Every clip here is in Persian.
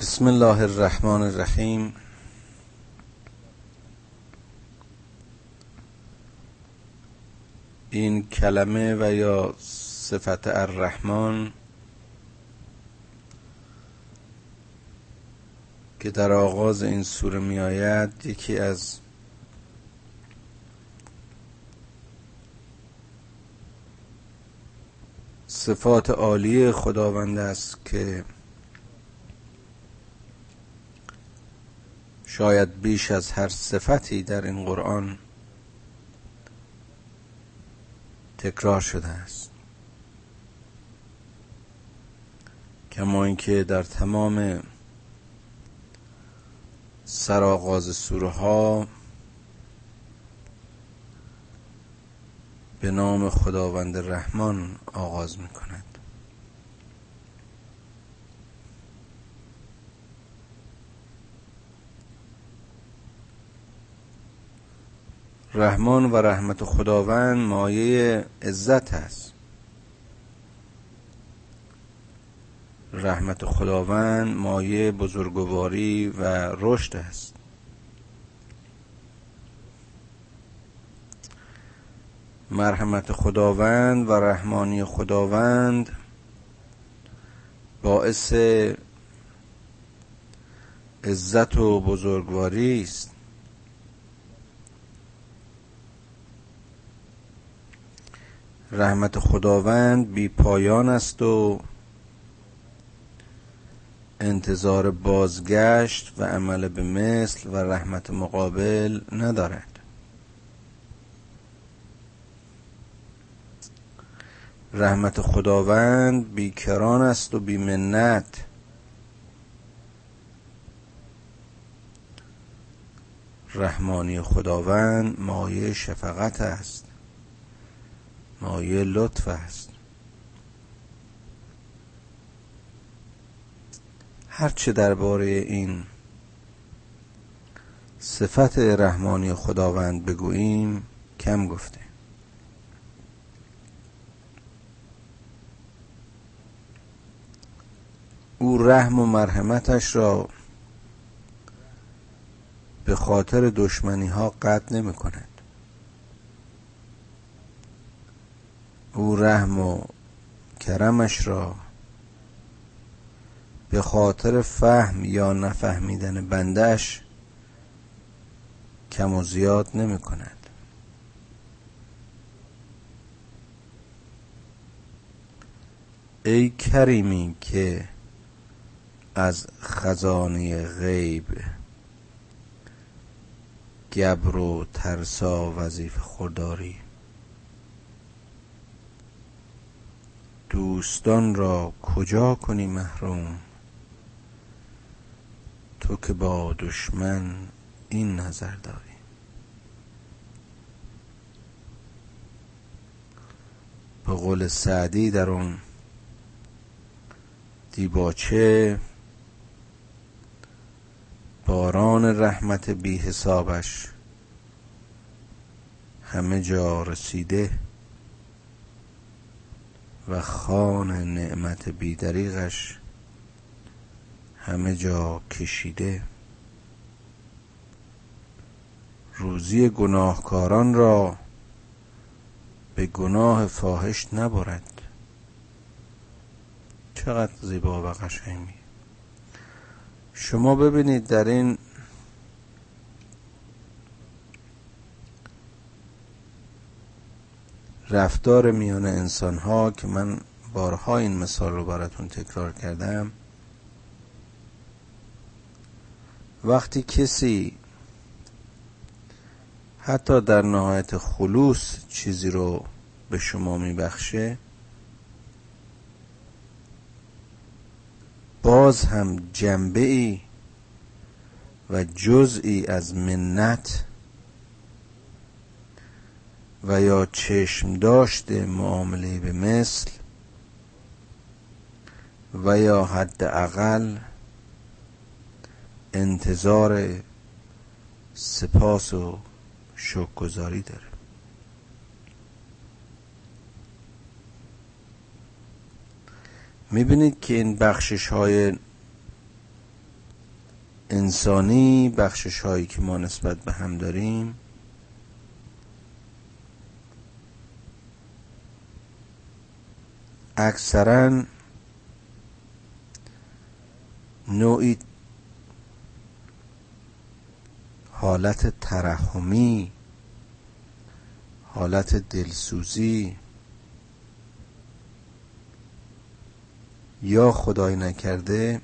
بسم الله الرحمن الرحیم. این کلمه و یا صفت الرحمن که در آغاز این سوره می آید یکی از صفات عالی خداوند است که شاید بیش از هر صفتی در این قرآن تکرار شده است. کما اینکه در تمام سرآغاز سوره ها به نام خداوند رحمان آغاز می کند رحمان و رحمت خداوند مایه عزت است رحمت خداوند مایه بزرگواری و رشد است مرحمت خداوند و رحمانی خداوند باعث عزت و بزرگواری است. رحمت خداوند بی پایان است و انتظار بازگشت و عمل به مثل و رحمت مقابل ندارد. رحمت خداوند بیکران است و بیمنت رحمانی خداوند مایه شفقت است. مایه لطف است. هرچه درباره این صفت رحمانی خداوند بگوییم کم گفته. او رحم و مرحمتش را به خاطر دشمنی ها قطع نمی کند او رحم و کرمش را به خاطر فهم یا نفهمیدن بندش کم و زیاد نمی کند ای کریمی که از خزانه غیب گبر و ترسا وظیف خورداری. دوستان را کجا کنی محروم؟ تو که با دشمن این نظر داری. به قول سعدی در اون دیباچه باران رحمت بی حسابش همه جا رسیده. و خان نعمت بیدریغش همه جا کشیده. روزی گناهکاران را به گناه فاحش نبرد. چقدر زیبا و قشنگی. شما ببینید در این رفتار میان انسان ها که من بارها این مثال رو براتون تکرار کردم. وقتی کسی حتی در نهایت خلوص چیزی رو به شما میبخشه باز هم جنبه ای و جزئی از منت و یا چشم داشته معامله به مثل و یا حداقل انتظار سپاس و شکرگزاری داره. می‌بینید که این بخشش های انسانی بخشش هایی که ما نسبت به هم داریم اکثرا نوعی حالت ترحمی حالت دلسوزی یا خدای نکرده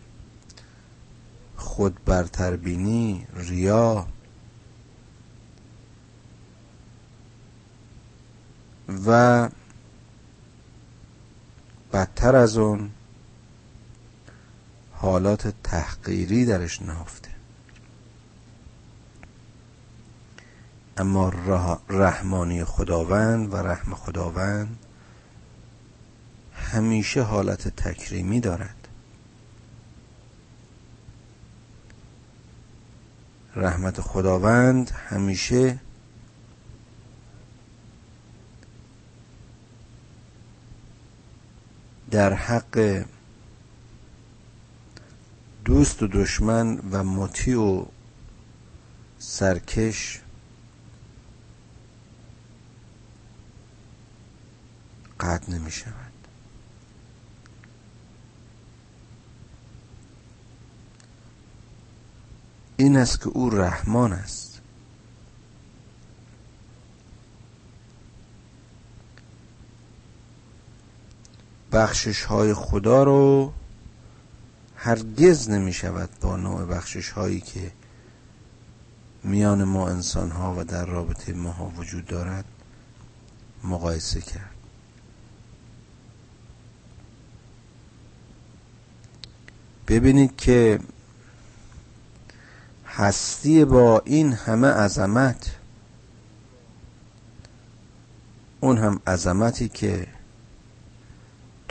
خود برتربینی ریا و بدتر از اون حالات تحقیری درش نهفته. اما رحمانی خداوند و رحم خداوند همیشه حالت تکریمی دارد. رحمت خداوند همیشه در حق دوست و دشمن و مطیع و سرکش قطع نمی شود. این است که او رحمان است. بخشش های خدا رو هرگز نمی شود با نوع بخشش هایی که میان ما انسان ها و در رابطه ما وجود دارد مقایسه کرد. ببینید که هستی با این همه عظمت اون هم عظمتی که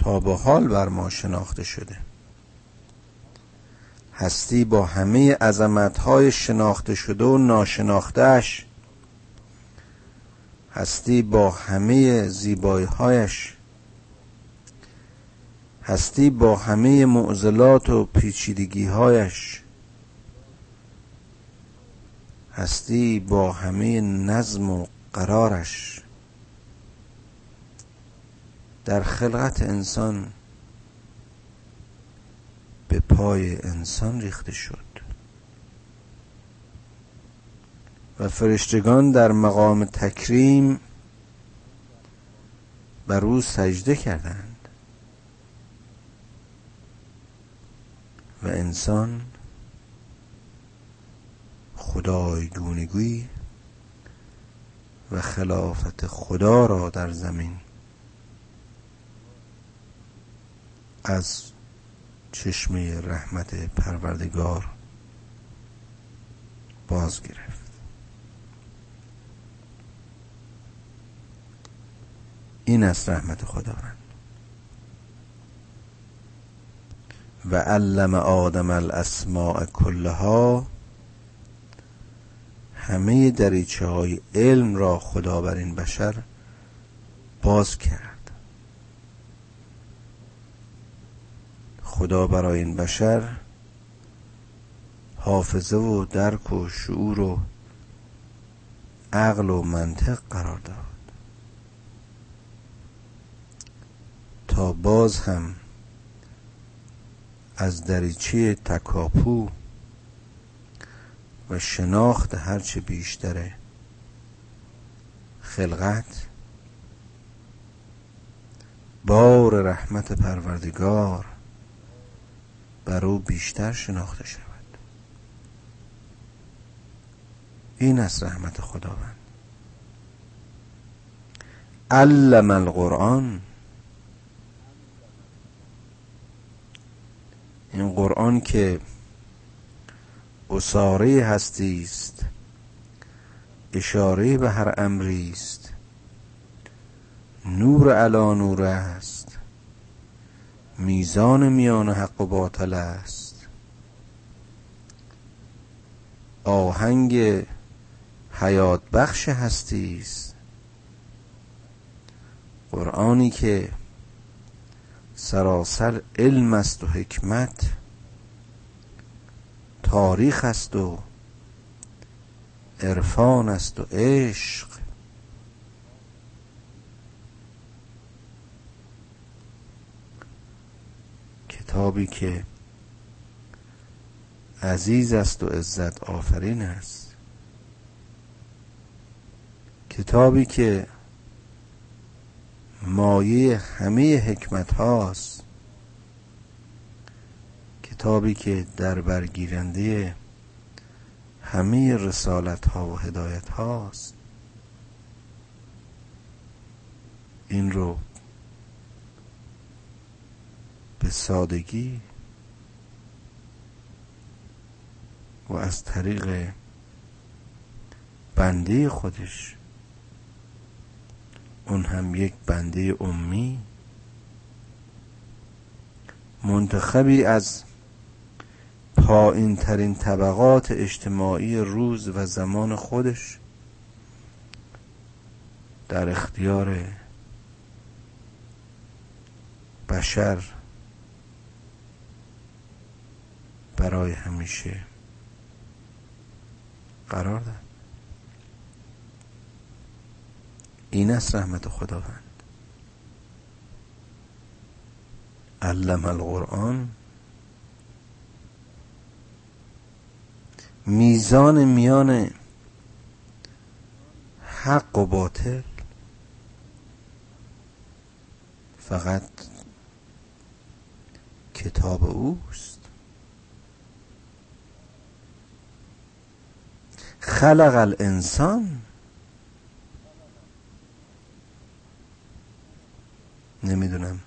تا به حال بر ما شناخته شده. هستی با همه عظمت های شناخته شده و ناشناختهش هستی با همه زیبایی هایش هستی با همه معضلات و پیچیدگی هایش هستی با همه نظم و قرارش. در خلقت انسان به پای انسان ریخته شد. و فرشتگان در مقام تکریم بر او سجده کردند. و انسان خدایگونگی و خلافت خدا را در زمین از چشمه رحمت پروردگار باز گرفت. این است رحمت خداوند. و علم آدم الاسماء کلها همه دریچه های علم را خدا بر این بشر باز کرد. خدا برای این بشر حافظه و درک و شعور و عقل و منطق قرار داد. تا باز هم از دریچه تکاپو و شناخت هرچه بیشتره خلقت بار رحمت پروردگار بر او بیشتر شناخته شود. این است رحمت خداوند. علم القرآن. این قرآن که اساره هستی است اشاره به هر امری است نور علا نور است. میزان میان حق و باطل است. آهنگ حیات بخش هستی است. قرآنی که سراسر علم است و حکمت تاریخ است و عرفان است و عشق. کتابی که عزیز است و عزت آفرین است. کتابی که مایه همه حکمت هاست. کتابی که در برگیرنده همه رسالت ها و هدایت هاست. این رو به سادگی و از طریق بنده خودش. اون هم یک بنده امی. منتخبی از پایین ترین طبقات اجتماعی روز و زمان خودش در اختیار بشر برای همیشه. قرار داد این است رحمت خداوند. علم القرآن. میزان میان حق و باطل. فقط کتاب اوست. خلق الانسان. نمی‌دونم.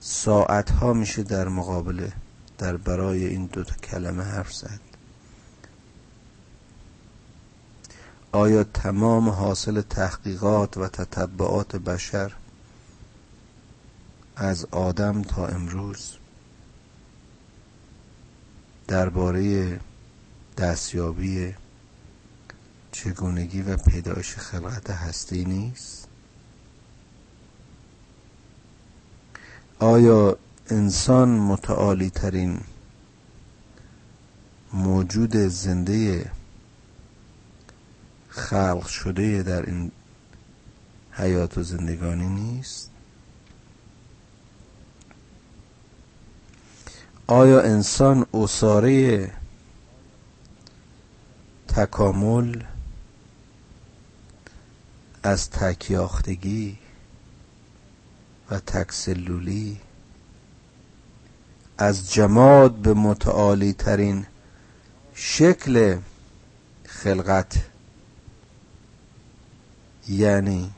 ساعت ها میشه در مقابله در برای این دو تا کلمه حرف زد. آیا تمام حاصل تحقیقات و تتبعات بشر از آدم تا امروز درباره دستیابی چگونگی و پیدایش خلقت هستی نیست؟ آیا انسان متعالی ترین موجود زنده خلق شده در این حیات و زندگانی نیست؟ آیا انسان اصاره تکامل از تکیاختگی و تکسلولی از جماد به متعالی ترین شکل خلقت یعنی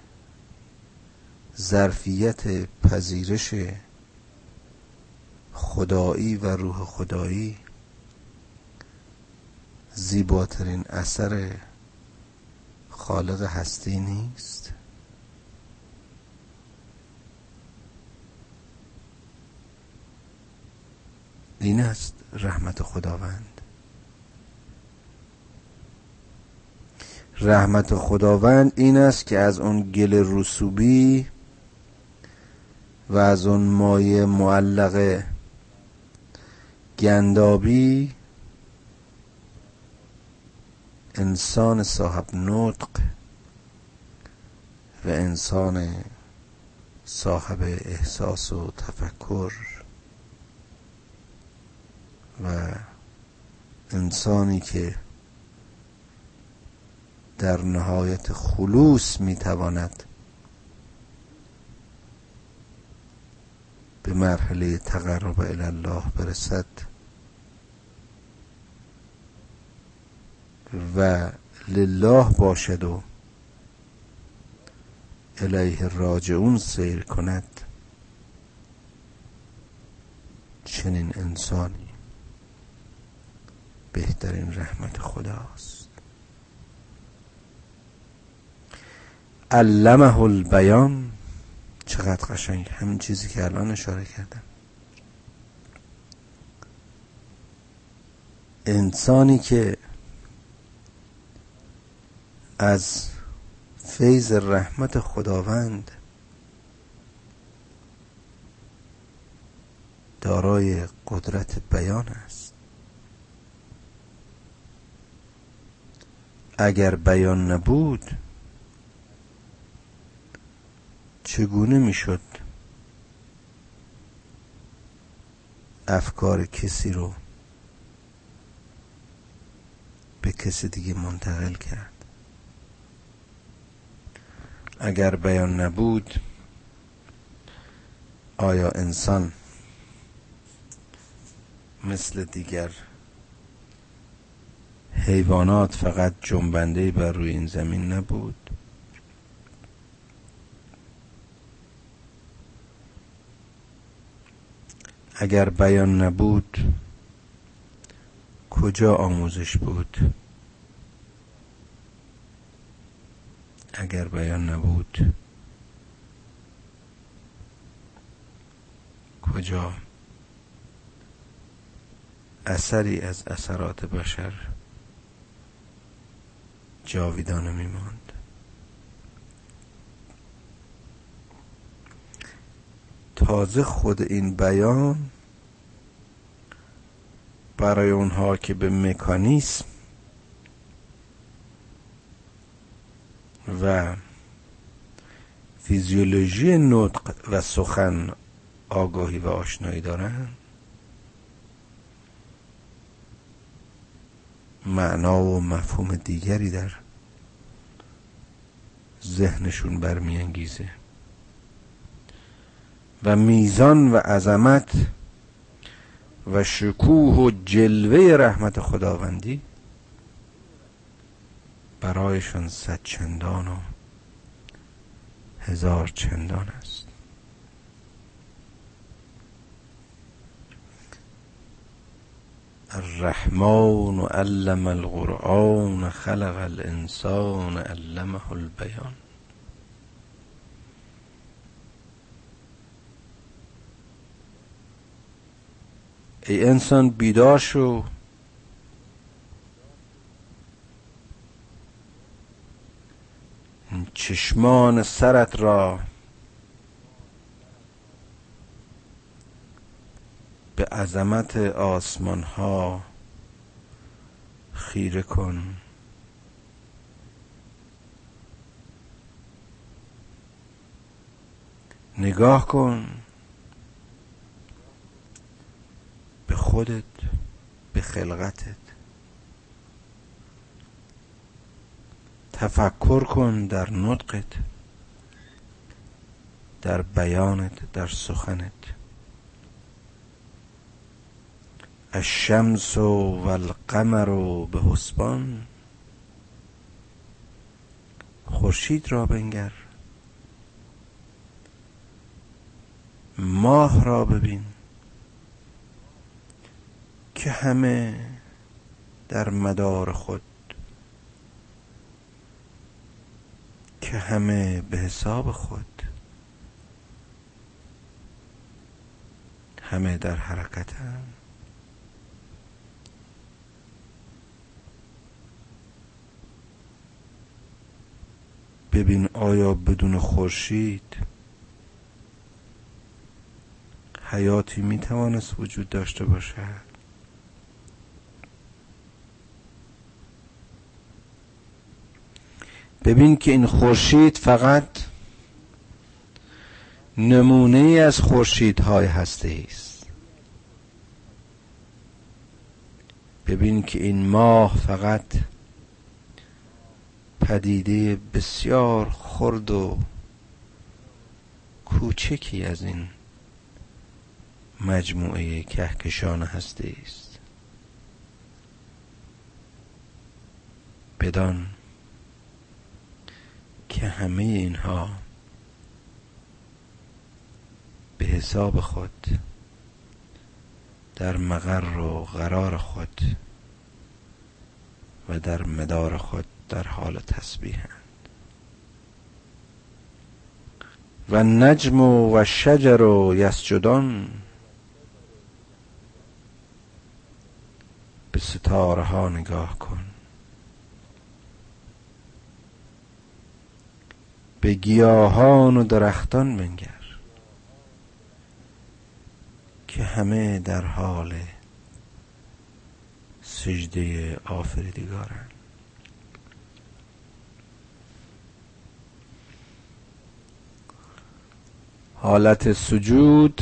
ظرفیت پذیرش خدایی و روح خدایی زیباترین اثر خالق هستی نیست؟ این است رحمت خداوند. رحمت خداوند این است که از اون گل رسوبی و از اون مایه معلق گندابی انسان صاحب نطق و انسان صاحب احساس و تفکر و انسانی که در نهایت خلوص می‌تواند به مرحله تقرب الله برسد و لله باشد و الیه راجعون سیر کند. چنین انسانی بهترین رحمت خداست. علمه البیان. چقدر قشنگ همین چیزی که الان اشاره کردم. انسانی که از فیض رحمت خداوند دارای قدرت بیان است. اگر بیان نبود چگونه می‌شد افکار کسی رو به کسی دیگه منتقل کرد؟ اگر بیان نبود آیا انسان مثل دیگر حیوانات فقط جنبنده بر روی این زمین نبود؟ اگر بیان نبود کجا آموزش بود؟ اگر بیان نبود. کجا؟ اثری از اثرات بشر جاویدانه میماند. تازه خود این بیان برای اونها که به مکانیسم و فیزیولوژی نطق و سخن آگاهی و آشنایی دارن؟ معنا و مفهوم دیگری در ذهنشون برمیانگیزه. و میزان و عظمت و شکوه و جلوه رحمت خداوندی برایشان صد چندان و هزار چندان است. الرحمن علم القرآن خلق الانسان علمه البیان. ای انسان بیدار شو. چشمان سرت را به عظمت آسمان ها خیره کن. نگاه کن به خودت به خلقتت. تفکر کن در نطقت در بیانت در سخنت. الشمس و القمر به حسبان خورشید را بنگر. ماه را ببین که همه در مدار خود که همه به حساب خود همه در حرکت هم. ببین آیا بدون خورشید حیاتی می توانست وجود داشته باشد ببین که این خورشید فقط نمونه ای از خورشیدهای هسته است. ببین که این ماه فقط پدیده بسیار خرد و کوچکی از این مجموعه کهکشان هسته است. بدان که همه اینها به حساب خود در مقر و قرار خود و در مدار خود در حال تسبیحند. و نجم و شجر و یسجدان به ستاره ها نگاه کن. به گیاهان و درختان بنگر که همه در حال سجده آفریدگارن حالت سجود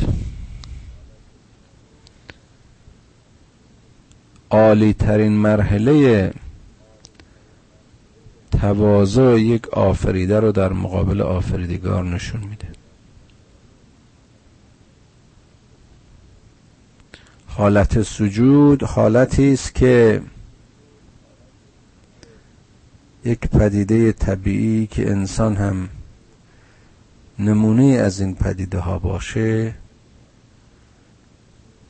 عالی ترین مرحله تواضع یک آفریده رو در مقابل آفریدگار نشون میده. حالت سجود حالتی است که یک پدیده طبیعی که انسان هم نمونه از این پدیده ها باشه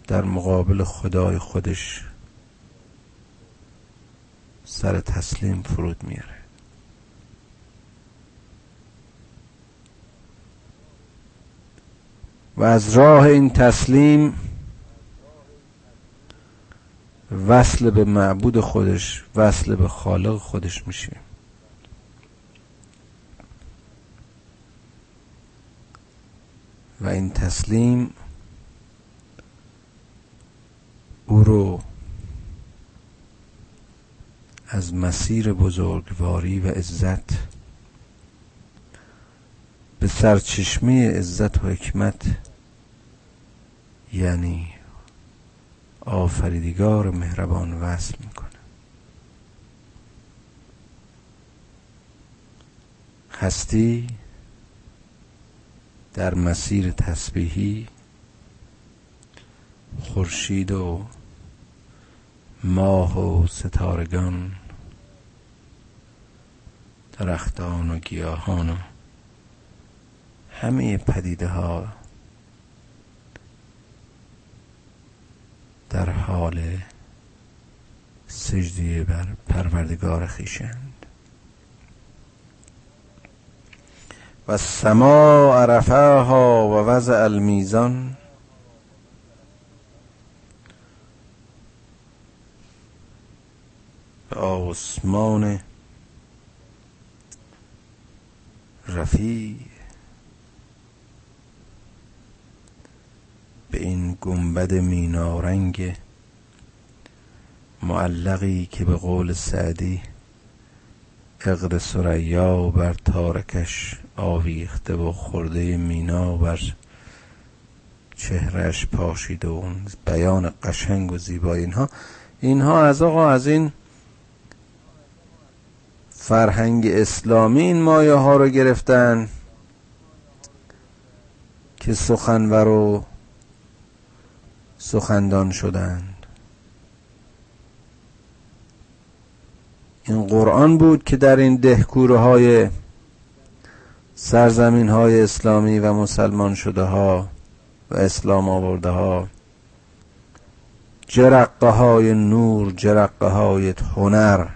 در مقابل خدای خودش سر تسلیم فرود میاره. و از راه این تسلیم وصل به معبود خودش وصل به خالق خودش میشه و این تسلیم او رو از مسیر بزرگواری و عزت به سرچشمه عزت و حکمت یعنی آفریدگار مهربان وصل می‌کنه. هستی در مسیر تسبیحی خورشید و ماه و ستارگان درختان و گیاهان و همه پدیده ها در حال سجدی بر پروردگار خیشند. و سما عرفها و وضع المیزان. به آسمان رفیع به این گنبد مینارنگ معلقی که به قول سعدی اقر سریا بر تارکش آویخته و خورده مینا بر چهرش پاشیده و اون بیان قشنگ و زیبایی اینها. اینها از آقا از این فرهنگ اسلامی این مایه ها رو گرفتن که سخنور و سخندان شدند. این قرآن بود که در این دهکوره های سرزمین های اسلامی و مسلمان شده ها و اسلام آورده ها جرقه های نور جرقه های هنر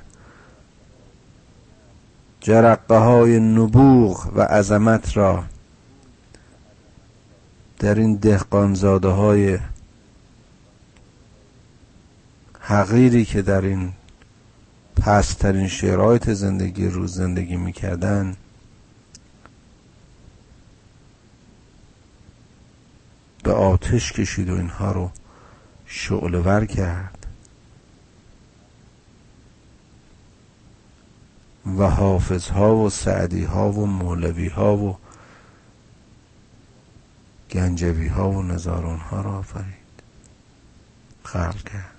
جرقه های نبوغ و عظمت را در این دهقانزاده های حقیری که در این پسترین شرایط زندگی روز زندگی می‌کردن به آتش کشید و اینها رو شعله ور کرد. و حافظ ها و سعدی ها و مولوی ها و گنجوی ها و نزارون ها را آفرید. خلق کرد.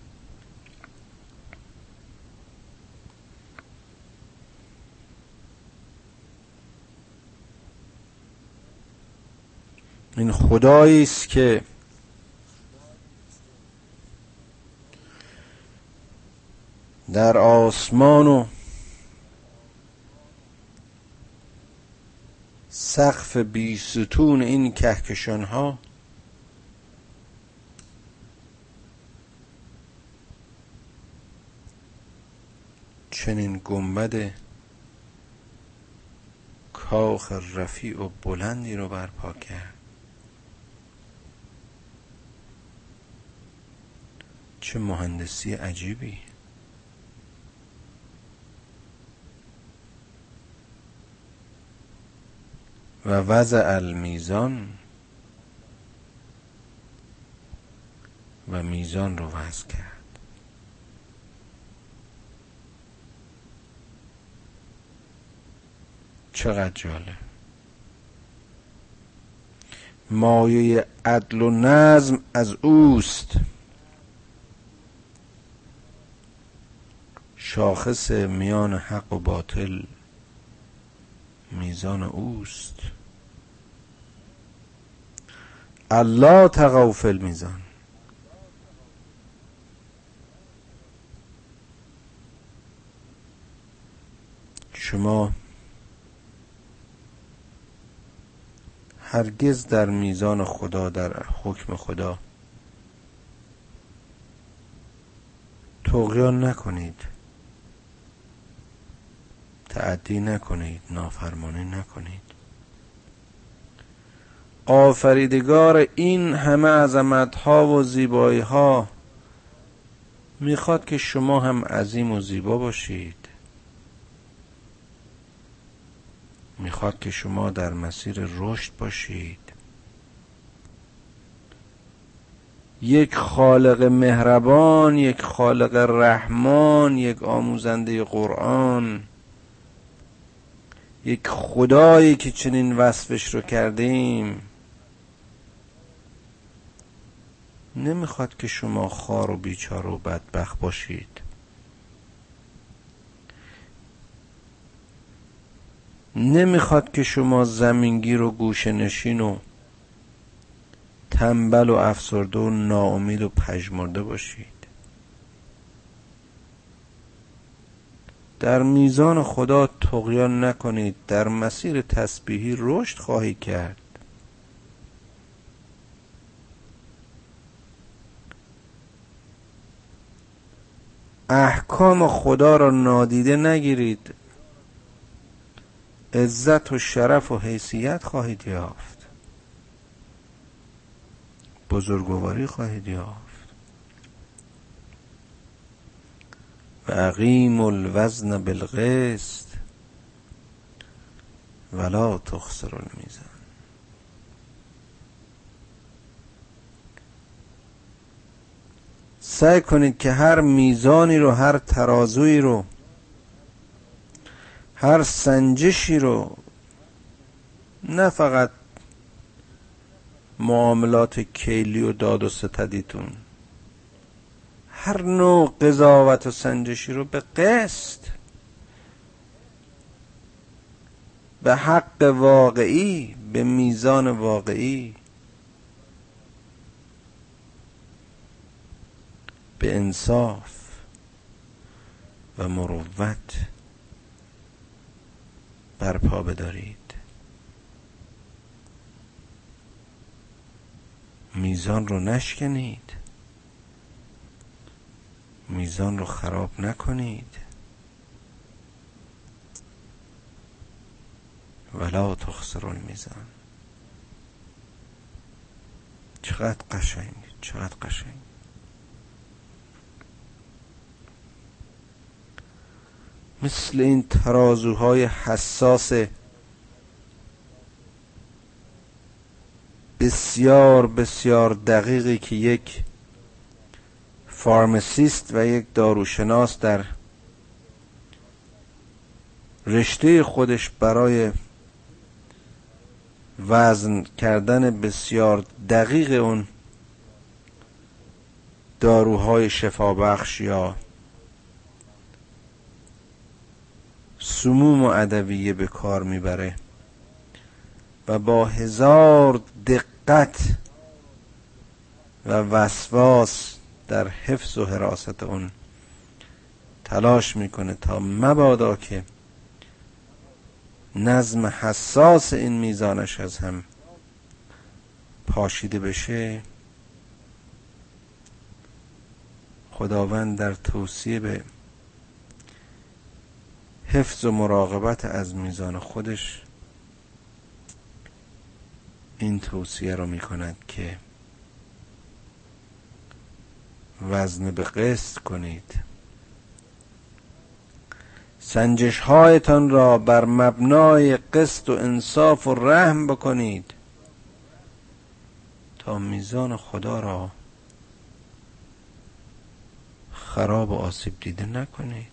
این خدایی است که در آسمان و سقف بیستون این کهکشان ها چنین گنبد کاخ رفیع و بلندی رو برپا کرد. چه مهندسی عجیبی. و وضع المیزان و میزان رو وضع کرد. چقدر جالب. مایه عدل و نظم از اوست. شاخص میان حق و باطل میزان اوست. الله تقوفل میزان شما هرگز در میزان خدا در حکم خدا تغیان نکنید. تعدی نکنید نافرمانی نکنید. آفریدگار این همه عظمت ها و زیبایی ها می‌خواد که شما هم عظیم و زیبا باشید. می‌خواد که شما در مسیر رشد باشید. یک خالق مهربان یک خالق رحمان یک آموزنده قرآن. یک خدایی که چنین وصفش رو کردیم. نمی‌خواد که شما خار و بیچار و بدبخت باشید. نمی‌خواد که شما زمینگیر و گوشه نشین و تنبل و افسرده و ناامید و پژمرده باشید. در میزان خدا تقیان نکنید در مسیر تسبیحی رشد خواهی کرد. احکام خدا را نادیده نگیرید. عزت و شرف و حیثیت خواهید یافت. بزرگواری خواهید یافت. و اقیم الوزن بالقسط ولا تخسر المیزان سعی کنید که هر میزانی رو هر ترازوی رو هر سنجشی رو نه فقط معاملات کیلی و داد و ستدیتون هر نوع قضاوت و سنجشی رو به قسط به حق واقعی به میزان واقعی به انصاف و مروت برپا بدارید. میزان رو نشکنید. میزان رو خراب نکنید. ولا تخسر میزان چقدر قشنگ چقدر قشنگ. مثل این ترازوهای حساس بسیار بسیار دقیقی که یک فارمسیست و یک داروشناس در رشته خودش برای وزن کردن بسیار دقیق اون داروهای شفابخش یا سموم و ادویه به کار می‌بره و با هزار دقت و وسواس در حفظ و حراست اون. تلاش می‌کنه تا مبادا که نظم حساس این میزانش از هم پاشیده بشه خداوند در توصیه به حفظ و مراقبت از میزان خودش این توصیه رو می کند که وزن به قسط کنید. سنجش هایتان را بر مبنای قسط و انصاف و رحم بکنید. تا میزان خدا را خراب و آسیب دیده نکنید.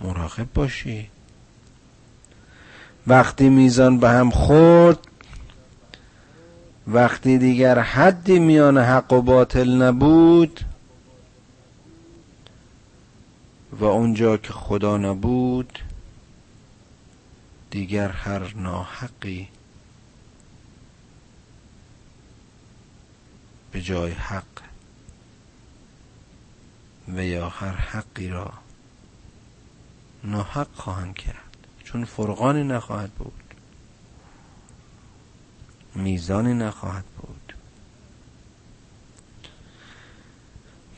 مراقب باشید. وقتی میزان به هم خورد وقتی دیگر حدی میان حق و باطل نبود و اونجا که خدا نبود دیگر هر ناحقی به جای حق و یا هر حقی را ناحق خواهند کرد. چون فرقانی نخواهد بود. میزانی نخواهد بود.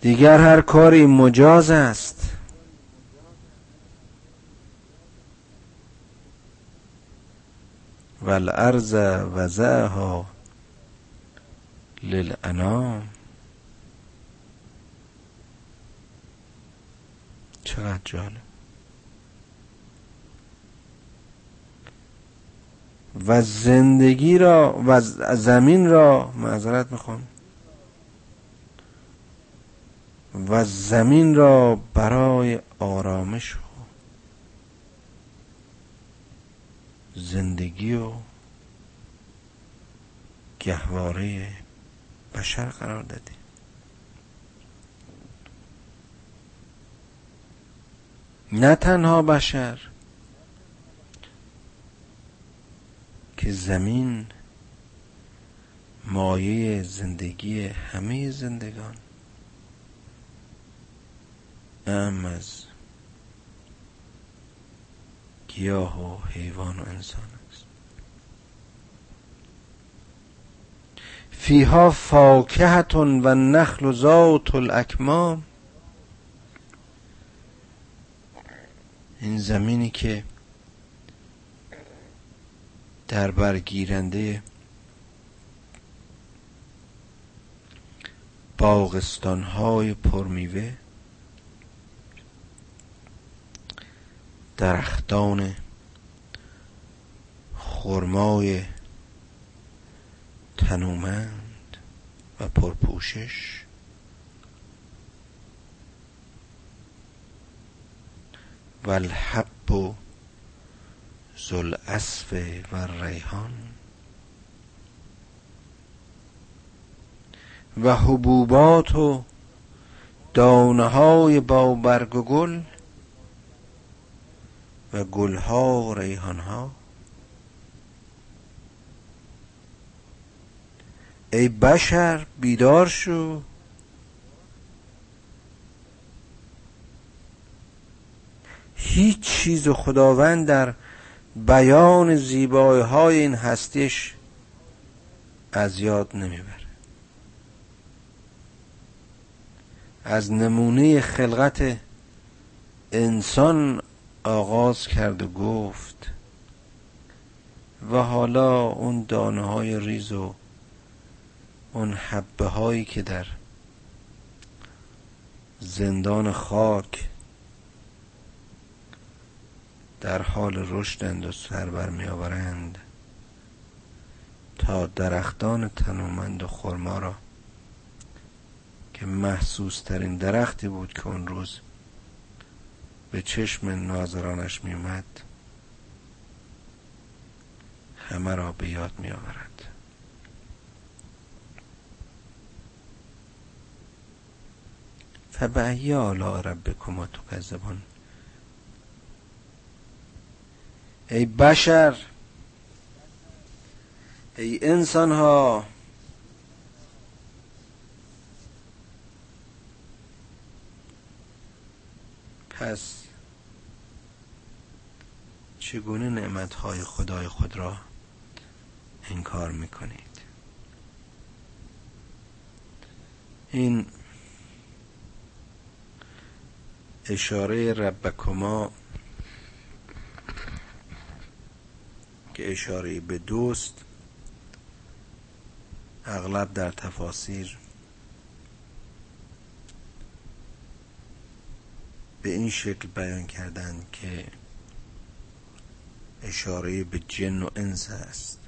دیگر هر کاری مجاز است. والارض وزعها للانام. چقدر جالب. و زندگی را و زمین را معذرت می‌خوام. و زمین را برای آرامش و زندگی و گهواره بشر قرار دادیم نه تنها بشر که زمین مایه زندگی همه زندگان. ام از گیاه و حیوان و انسان است. فیها فاکهتون و نخل و ذات الاکمام. این زمینی که در برگیرنده باغستان های پرمیوه درختان خرمای تنومند و پرپوشش. و الحب و زل و ریحان. و حبوبات و دانه های با برگ و گل و گلها و ریحانها. ای بشر بیدار شو. هیچ چیز خداوند در بیان زیبایی های این هستیش از یاد نمی‌بره. از نمونه خلقت انسان آغاز کرد و گفت و حالا اون دانه های ریز و اون حبه هایی که در زندان خاک در حال رشدند و سر بر می آورند. تا درختان تنومند و خرما را که محسوس ترین درختی بود که اون روز به چشم ناظرانش میومد همه را به یاد می آورد. فبعی آلا ربکما تکذبان ای بشر ای انسان ها پس چگونه نعمتهای خدای خود را انکار می‌کنید؟ این اشاره ربکما که اشاره به دوست اغلب در تفاسیر به این شکل بیان کردند که اشاره به جن و انس است.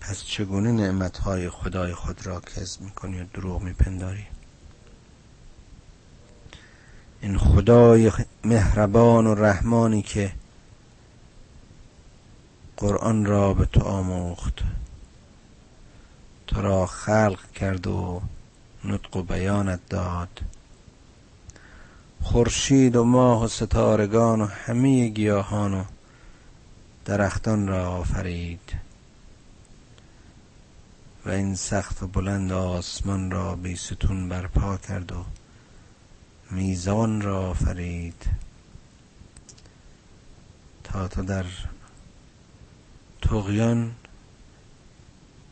پس چگونه نعمتهای خدای خود را کذب می‌کنی و دروغ میپنداری؟ این خدای مهربان و رحمانی که قرآن را به تو آموخت. تو را خلق کرد و نطق و بیانت داد. خورشید و ماه و ستارگان و همه گیاهان و درختان را آفرید. و این سقف بلند آسمان را بی ستون برپا کرد و میزان را آفرید. تا تو در تقیان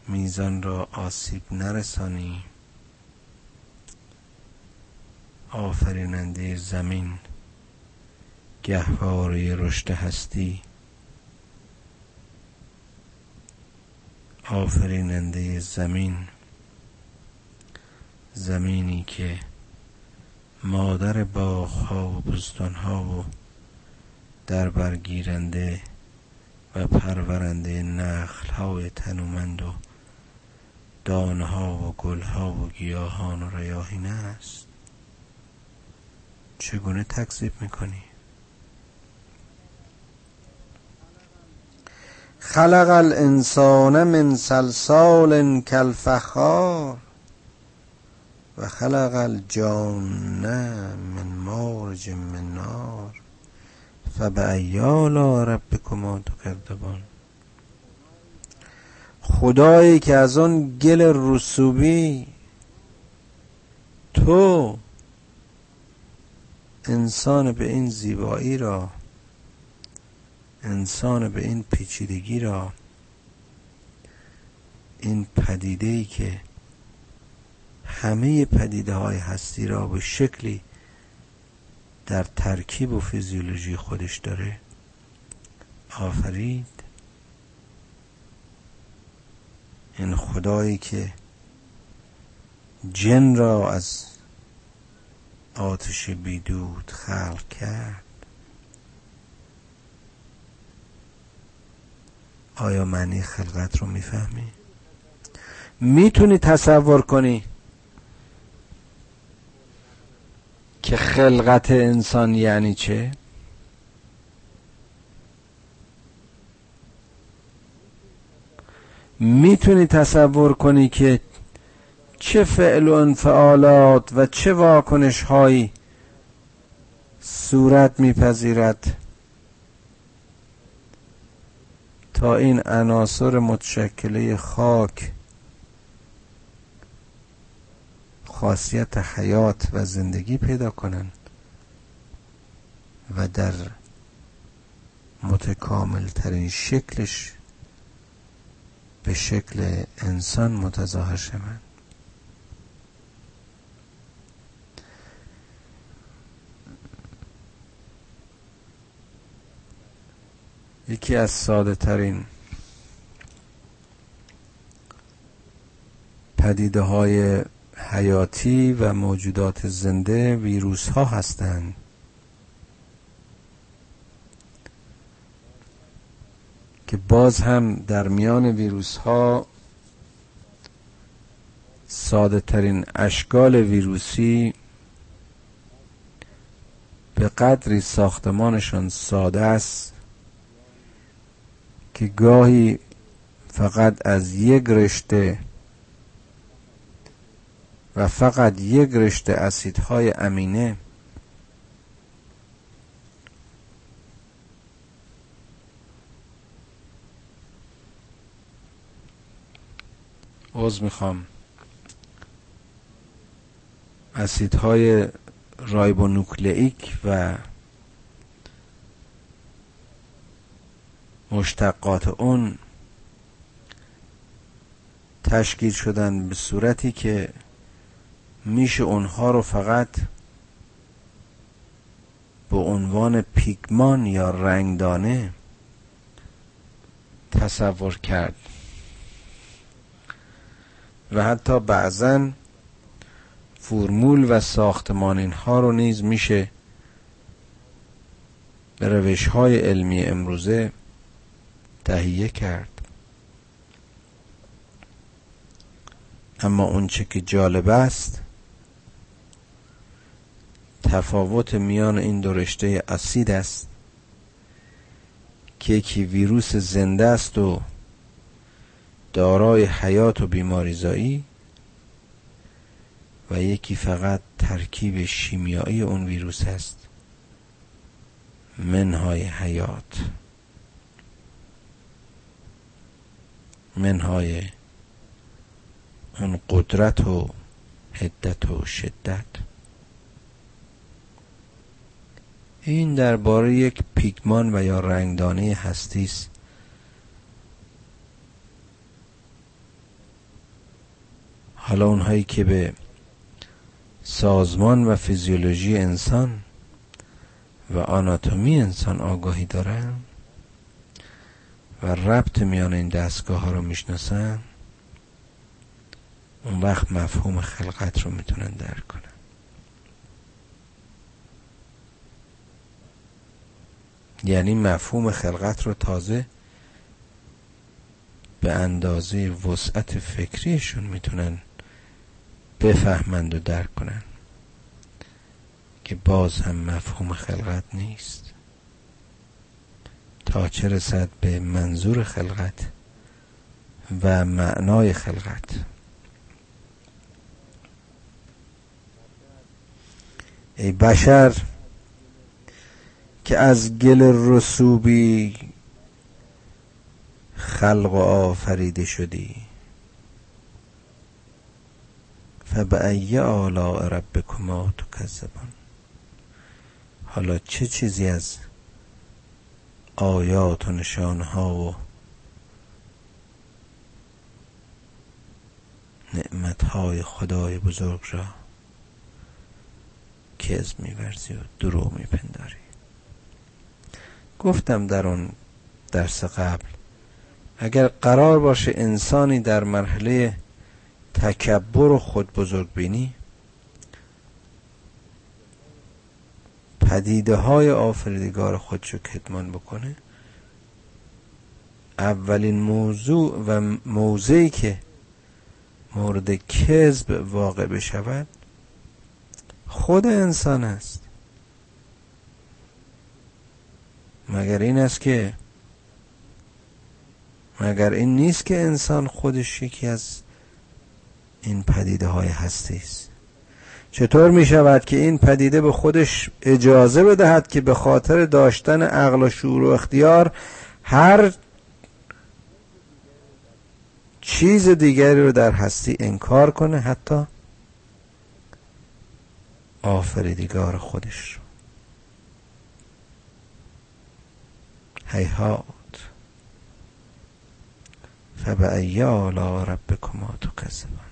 میزان را آسیب نرسانی. آفریننده زمین گهواره رشد هستی. آفریننده زمین زمینی که مادر باغها و بستانها و در برگیرنده و پرورنده نخل های تنومند و دانها و گلها و گیاهان و ریاحین است. چگونه تکذیب می‌کنی؟ خلق الانسان من سلسال کالفخار و خلق الجان من مارج من نار. فبأی آلاء ربکما تکذبان. خدایی که از آن گل رسوبی تو انسان به این زیبایی را انسان به این پیچیدگی را این پدیده ای که همه پدیده های هستی را به شکلی در ترکیب و فیزیولوژی خودش داره. آفرید. این خدایی که جن را از آتش بیدود خلق کرد. آیا معنی خلقت رو می‌فهمی؟ می‌تونی تصور کنی. که خلقت انسان یعنی چه؟ می‌تونی تصور کنی که چه فعل و انفعالات و چه واکنش هایی صورت میپذیرد تا این عناصر متشکله خاک خاصیت حیات و زندگی پیدا کنند و در متکامل ترین شکلش به شکل انسان متظاهر شوند. یکی از ساده ترین پدیده های حیاتی و موجودات زنده ویروس ها هستند. که باز هم در میان ویروس ها ساده ترین اشکال ویروسی به قدری ساختمانشان ساده است که گاهی فقط از یک رشته و فقط یک رشته اسیدهای امینه. عوض می‌خوام. اسیدهای رایبونوکلئیک و مشتقات اون تشکیل شدن به صورتی که میشه اونها رو فقط به عنوان پیگمان یا رنگدانه تصور کرد. و حتی بعضا فرمول و ساختمان اینها رو نیز میشه به روش های علمی امروزه تهیه کرد. اما اونچه که جالب است تفاوت میان این دو رشته اسید است که یکی ویروس زنده است و دارای حیات و بیماریزایی و یکی فقط ترکیب شیمیایی اون ویروس است منهای حیات. منهای اون قدرت و حدت و شدت. این درباره یک پیگمان و یا رنگدانه هستی است حالا اونهایی که به سازمان و فیزیولوژی انسان و آناتومی انسان آگاهی دارن و ربط میان این دستگاه ها رو می‌شناسن اون وقت مفهوم خلقت رو می‌تونن درک کنن. یعنی مفهوم خلقت رو تازه به اندازه وسعت فکریشون می‌تونن بفهمند و درک کنن که باز هم مفهوم خلقت نیست. تا چه رسد به منظور خلقت و معنای خلقت. ای بشر که از گل رسوبی خلق و آفریده شدی. فبأی آلاء ربکما تکذبان. حالا چه چیزی از آیات و نشانها و نعمتهای خدای بزرگ را کز میورزی و درو میپنداری؟ گفتم در اون درس قبل اگر قرار باشه انسانی در مرحله تکبر و خود بزرگ بینی پدیده های آفریدگار خودشو کتمان بکنه اولین موضوع و موضعی که مورد کذب واقع بشود خود انسان است مگر این است که مگر این نیست که انسان خودش یکی از این پدیده های هستی است چطور می شود که این پدیده به خودش اجازه بدهد که به خاطر داشتن عقل و شعور و اختیار هر چیز دیگری رو در هستی انکار کنه حتی آفریدگار خودش رو هیهات. فبأی آلا ربکما تکذبان.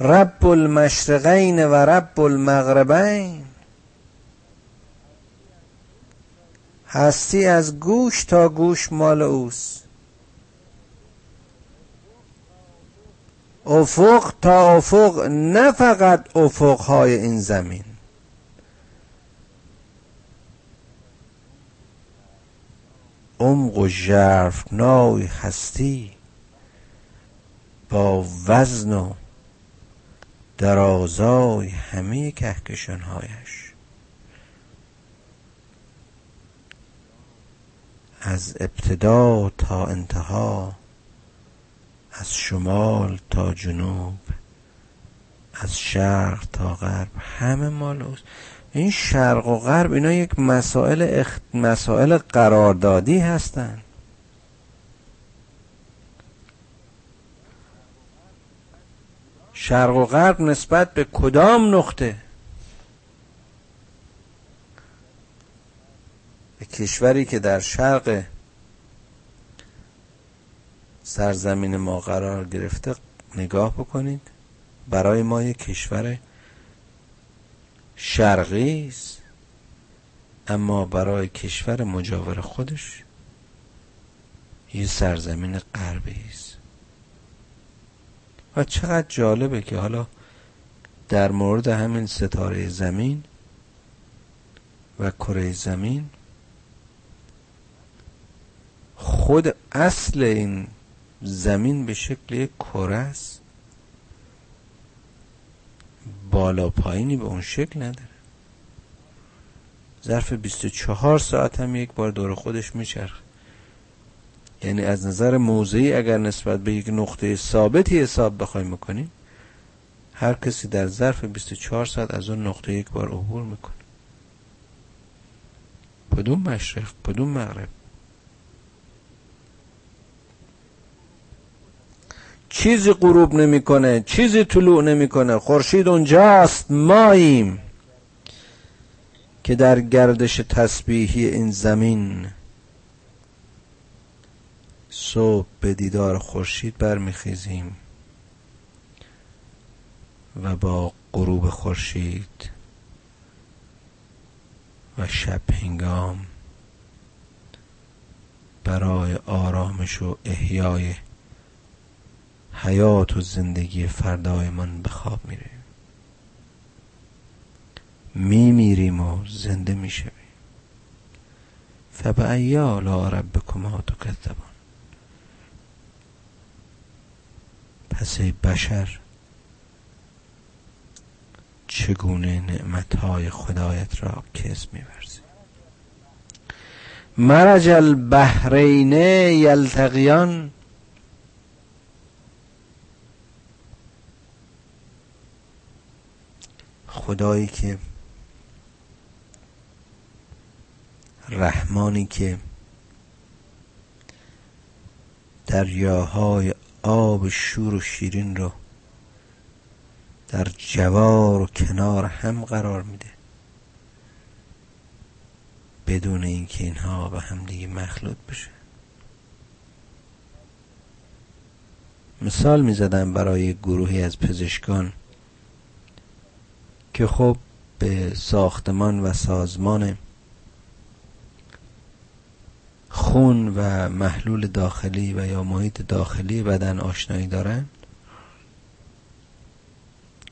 رب المشرقین و رب المغربین. هستی از گوش تا گوش مال اوست. افق تا افق نه فقط افقهای این زمین. عمق و نای هستی با وزن و درازای همه کهکشانهایش. از ابتدا تا انتها از شمال تا جنوب از شرق تا غرب همه مال اوست. این شرق و غرب اینا یک مسائل اخ... مسائل قراردادی هستند شرق و غرب نسبت به کدام نقطه؟ به کشوری که در شرق سرزمین ما قرار گرفته نگاه بکنید. برای ما یک کشور شرقی است. اما برای کشور مجاور خودش یه سرزمین غربی است. و چقدر جالبه که حالا در مورد همین ستاره زمین و کره زمین خود اصل این زمین به شکل یک کره است. بالا پایینی به اون شکل نداره. ظرف 24 ساعت هم یک بار دور خودش میچرخ یعنی از نظر موضعی اگر نسبت به یک نقطه ثابتی حساب بخوایم بکنیم هر کسی در ظرف 24 ساعت از اون نقطه یک بار عبور می‌کنه. کدوم مشرق کدوم مغرب؟ چیزی غروب نمی‌کنه چیزی طلوع نمی‌کنه. خورشید اونجاست ماییم. که در گردش تسبیحی این زمین. صبح به دیدار خورشید برمیخیزیم. و با غروب خورشید و شب هنگام برای آرامش و احیای حیات و زندگی فردایمان به خواب میریم. میمیریم و زنده می‌شویم. فبأی آلاء ربکما تکذبان پس بشر چگونه نعمتهای خدایت را کس میورزی؟ مرج البحرین یلتقیان. خدایی که رحمانی که دریاهای آب شور و شیرین رو در جوار و کنار هم قرار میده. بدون اینکه اینها به هم دیگه مخلوط بشه. مثال می‌زدم برای گروهی از پزشکان. که خب به ساختمان و سازمان خون و محلول داخلی و یا محیط داخلی بدن آشنایی دارن.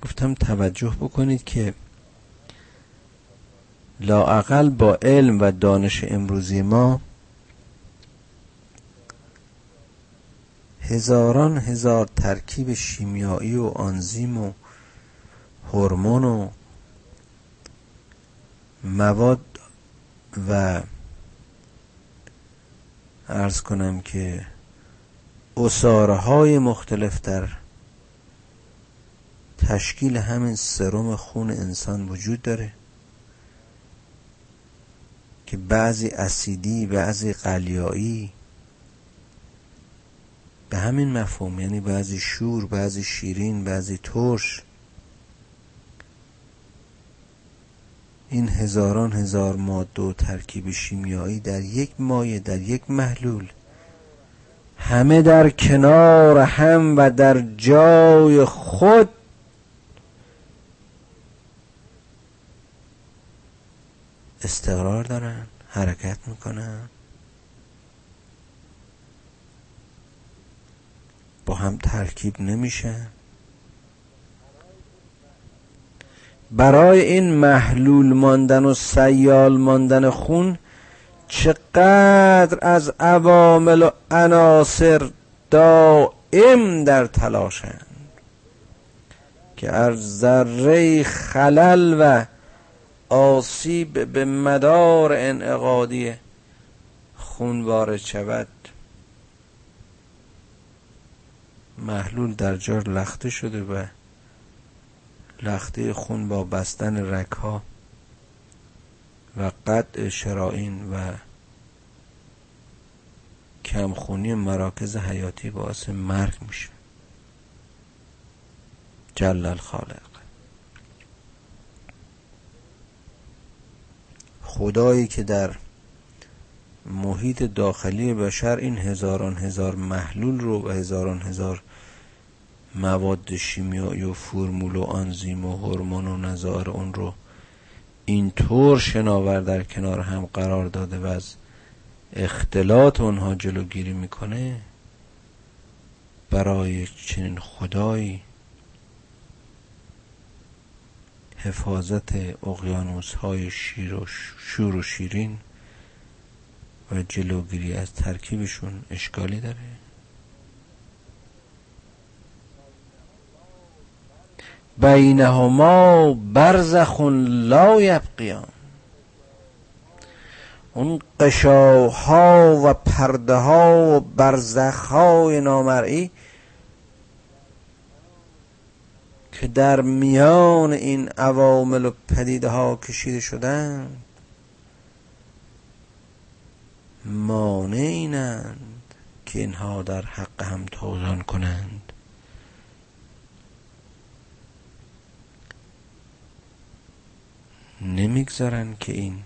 گفتم توجه بکنید که لاعقل با علم و دانش امروزی ما هزاران هزار ترکیب شیمیایی و آنزیم و هورمون و مواد و ارز کنم که اصاره های مختلف در تشکیل همین سرم خون انسان وجود داره که بعضی اسیدی بعضی قلیایی به همین مفهوم یعنی بعضی شور بعضی شیرین بعضی ترش این هزاران هزار ماده و ترکیب شیمیایی در یک مایه در یک محلول همه در کنار هم و در جای خود استقرار دارن حرکت می‌کنن. با هم ترکیب نمیشن. برای این محلول ماندن و سیال ماندن خون چقدر از عوامل و عناصر دائم در تلاشند که از ذره خلل و آسیب به مدار انعقادی خون وارد شود محلول در جار لخته شده و لخته خون با بستن رکها و قطع شرائین و کمخونی مراکز حیاتی باعث مرگ میشه. جل الخالق خدایی که در محیط داخلی بشر این هزاران هزار محلول رو و هزاران هزار مواد شیمیایی و فرمول و آنزیم و هورمون و نظار اون رو اینطور شناور در کنار هم قرار داده و از اختلاط اونها جلوگیری می‌کنه برای چنین خدایی. حفاظت اقیانوس های شیر و شور و شیرین و جلوگیری از ترکیبشون اشکالی داره. بینهما برزخ لا یبقیان. اون قشاها و پرده ها و برزخ های نامرئی که در میان این عوامل و پدیده ها کشیده شدند مانعینند که اینها در حق هم توزان کنند. نمی‌گذارن که این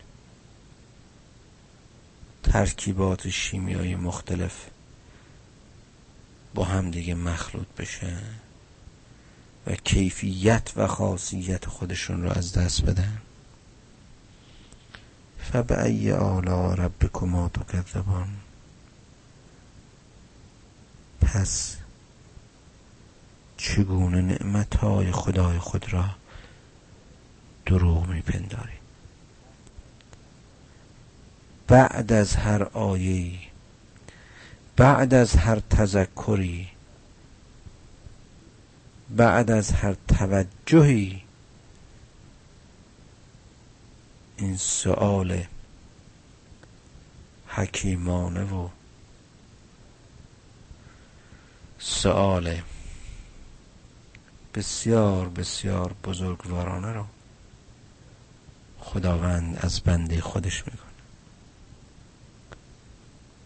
ترکیبات شیمیایی مختلف با هم دیگه مخلوط بشه و کیفیت و خاصیت خودشون رو از دست بدن. فبأی آلا ربکما تکذبان. پس چگونه نعمتهای خدای خود را دروغ میپنداری. بعد از هر آیه بعد از هر تذکری بعد از هر توجهی این سؤال حکیمانه و سؤال بسیار بسیار بزرگوارانه رو خداوند از بنده خودش می‌کنه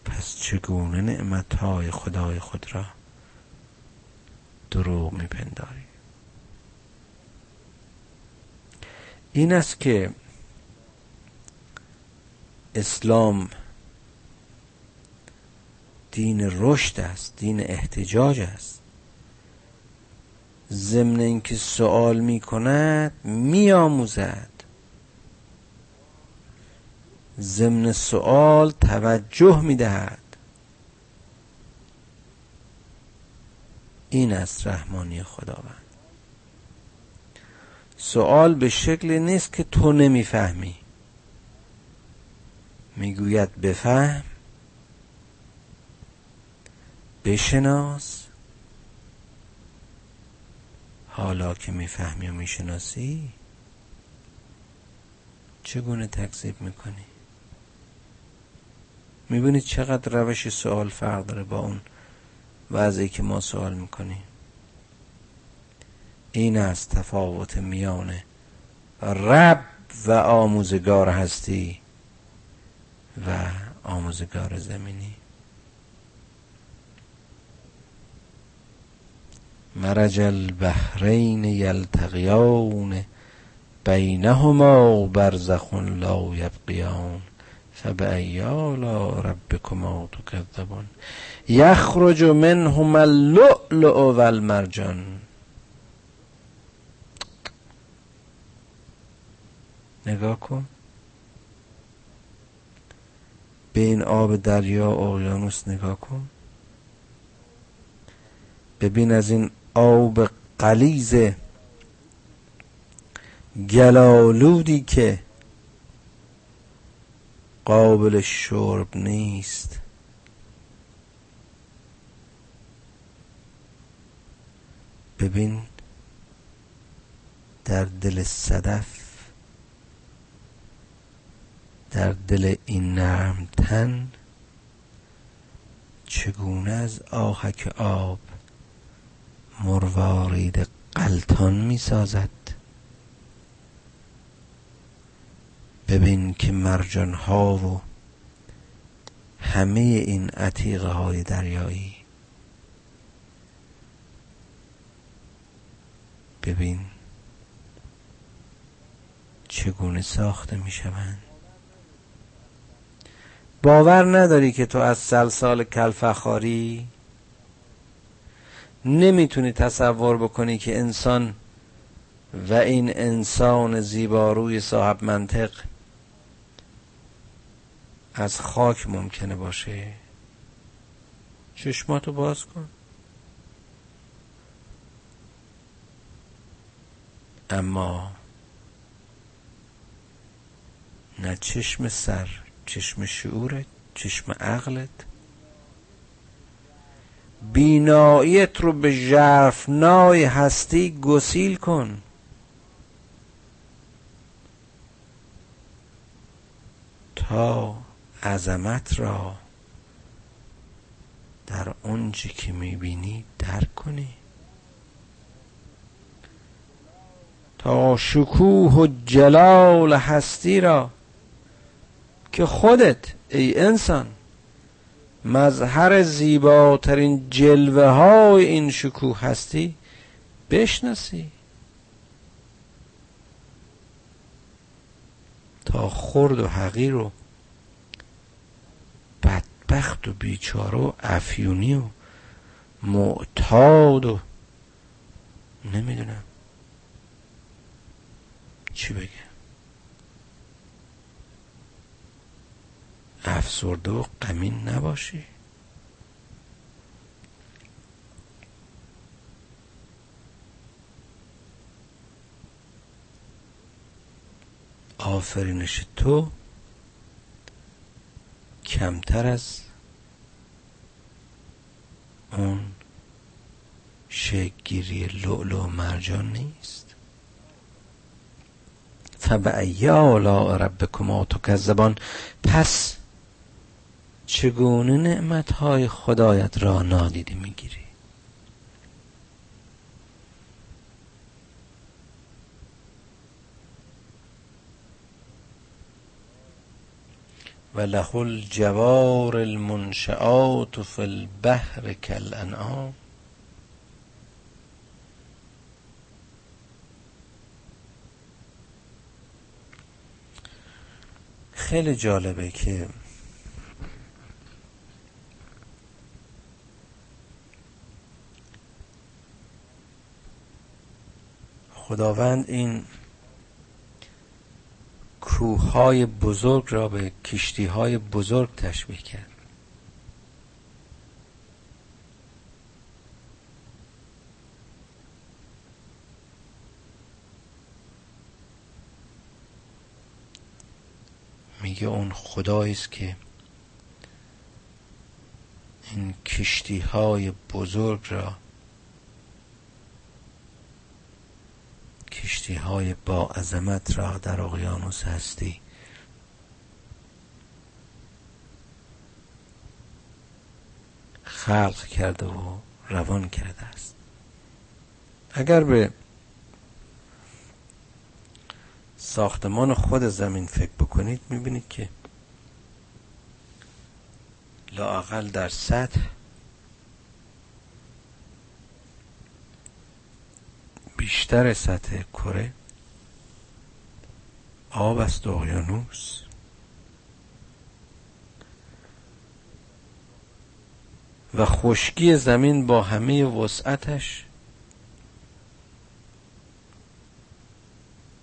پس چگونه نعمتهای خدای خود را دروغ میپنداری؟ این است که اسلام دین رشد است دین احتجاج است. ضمن اینکه سوال می کند می آموزد ضمن سوال توجه می دهد این است رحمانی خداوند. سوال به شکلی نیست که تو نمی‌فهمی. می‌گوید بفهم بشناس. حالا که می‌فهمی و می‌شناسی چگونه تکذیب می‌کنی؟ می‌بینید چقدر روش سوال فرق داره با اون وضعی که ما سوال می‌کنیم. این است تفاوت میانه رب و آموزگار هستی و آموزگار زمینی. مرج البحرین یلتقیان بینهما برزخ لا یبقیان فبأی آلاء ربکما تکذبان یخرج منهما اللؤلؤ والمرجان. نگاه کن. به این آب دریا اقیانوس نگاه کن. ببین از این آب قلیز گلالودی که قابل شرب نیست. ببین در دل صدف در دل این نرم تن چگونه از آهک آب مروارید قلتان می سازد ببین که مرجان ها و همه این عتیقه های دریایی. ببین چگونه ساخته می شوند باور نداری که تو از سلسال کلفخاری نمی‌تونی تصور بکنی که انسان و این انسان زیباروی صاحب منطق از خاک ممکنه باشه؟ چشماتو باز کن. اما نه چشم سر چشم شعورت چشم عقلت. بیناییت رو به ژرفنای هستی گسیل کن. تا عظمت را در اونچه که می‌بینی درک کنی. تا شکوه و جلال هستی را که خودت ای انسان مظهر زیباترین جلوه های این شکوه هستی بشناسی. تا خرد و حقیر و بدبخت و بیچاره و افیونی و معتاد و نمی‌دونم. چی بگم افسرده و غمین نباشی. آفرینش تو کمتر از اون شگیری لعل و مرجان نیست. فبعی آلاء ربکما تکذبان. پس چگونه نعمتهای خدایت را نادیده می‌گیری؟ و له الجوار المنشعات فی البحر کالانعام. خیلی جالبه که خداوند این کوههای بزرگ را به کشتی های بزرگ تشبیه کرد. میگه اون خدایی است که این کشتی های بزرگ را کشتی های با عظمت را در اقیانوس هستی. خلق کرده و روان کرده است. اگر به ساختمان خود زمین فکر بکنید می‌بینید که لاقل در سطح بیشتر سطح کره آب است اقیانوس. و خشکی زمین با همه وسعتش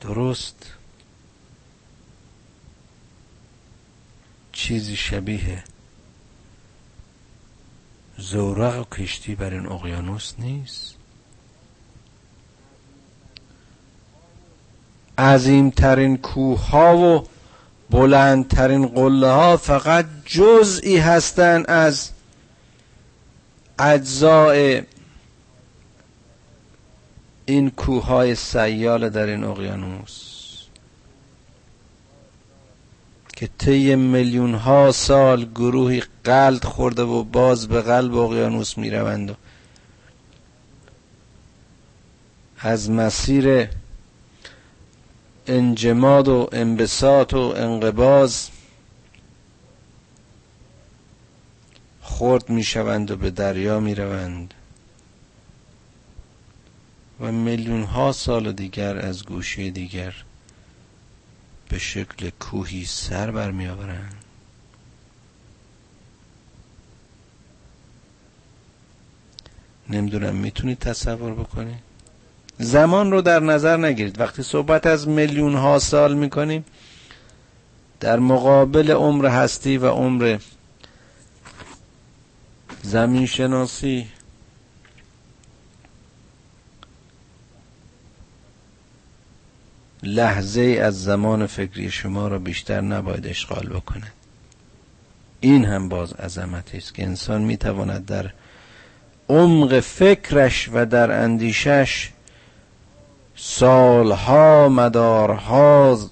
درست چیزی شبیه زورق و کشتی بر این اقیانوس نیست. عظیمترین کوه ها و بلندترین قله ها فقط جزئی هستند از اجزای این کوه های سیال در این اقیانوس که طی میلیون ها سال گروهی قلد خورده و باز به قلب اقیانوس می روند و از مسیر انجماد و انبساط و انقباز خورد می شوند و به دریا می روند و میلیون ها سال دیگر از گوشه دیگر به شکل کوهی سر بر می آورند نمی‌دونم می‌تونید تصور بکنید زمان رو در نظر نگیرید. وقتی صحبت از میلیون ها سال می‌کنیم در مقابل عمر هستی و عمر زمین شناسی لحظه از زمان فکری شما را بیشتر نباید اشغال بکنه این هم باز عظمتی است که انسان می‌تواند در عمق فکرش و در اندیشش سالها مدارها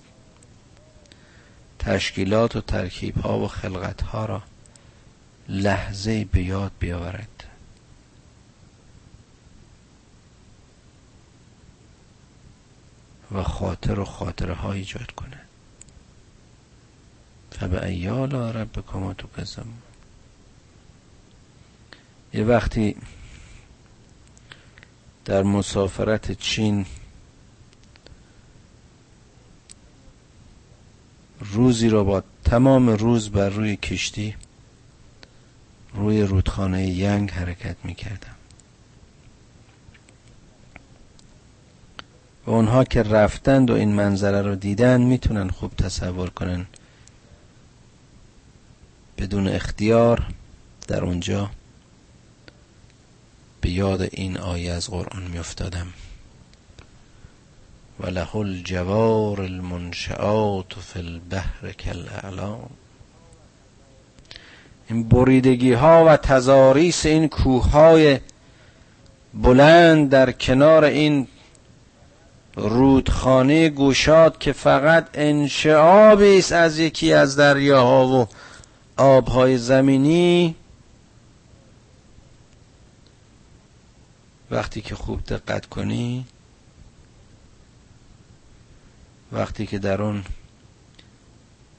تشکیلات و ترکیب ها و خلقت ها را لحظه به یاد بیاورد. و خاطر و خاطره ها ایجاد کنه. فبه ایال ربکما تکذبون. یه وقتی در مسافرت چین روزی را با تمام روز بر روی کشتی روی رودخانه ینگ حرکت می کردم و اونها که رفتند و این منظره رو دیدن می‌تونن خوب تصور کنن. بدون اختیار در اونجا به یاد این آیه از قرآن میافتادم. و له الجوار المنشعات فی البحر کالاعلام این بریدگی ها و تزاریس این کوه های بلند در کنار این رودخانه گوشاد که فقط انشعابی است از یکی از دریاها و آبهای زمینی. وقتی که خوب دقت کنی وقتی که در اون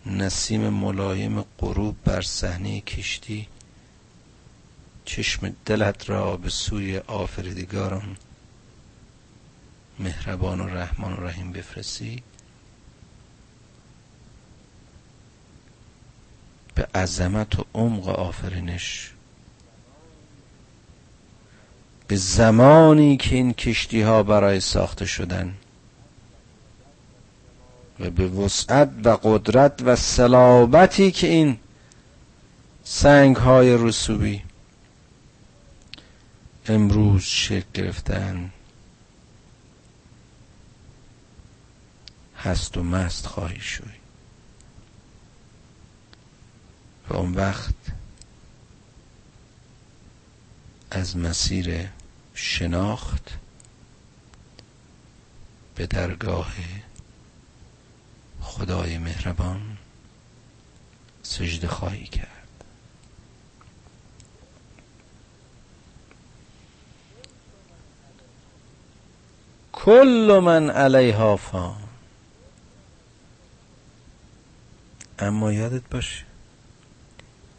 نسیم ملایم غروب بر صحنه کشتی چشم دلت را به سوی آفریدگارم مهربان و رحمان و رحیم بفرستی. به عظمت و عمق آفرینش. به زمانی که این کشتی ها برای ساخته شدن و به وسعت و قدرت و صلابتی که این سنگ های رسوبی امروز شکل گرفتن هست و مست خواهی شوی و اون وقت از مسیر شناخت به درگاه خدای مهربان سجده خواهی کرد. کل من علیها فان. اما یادت باشه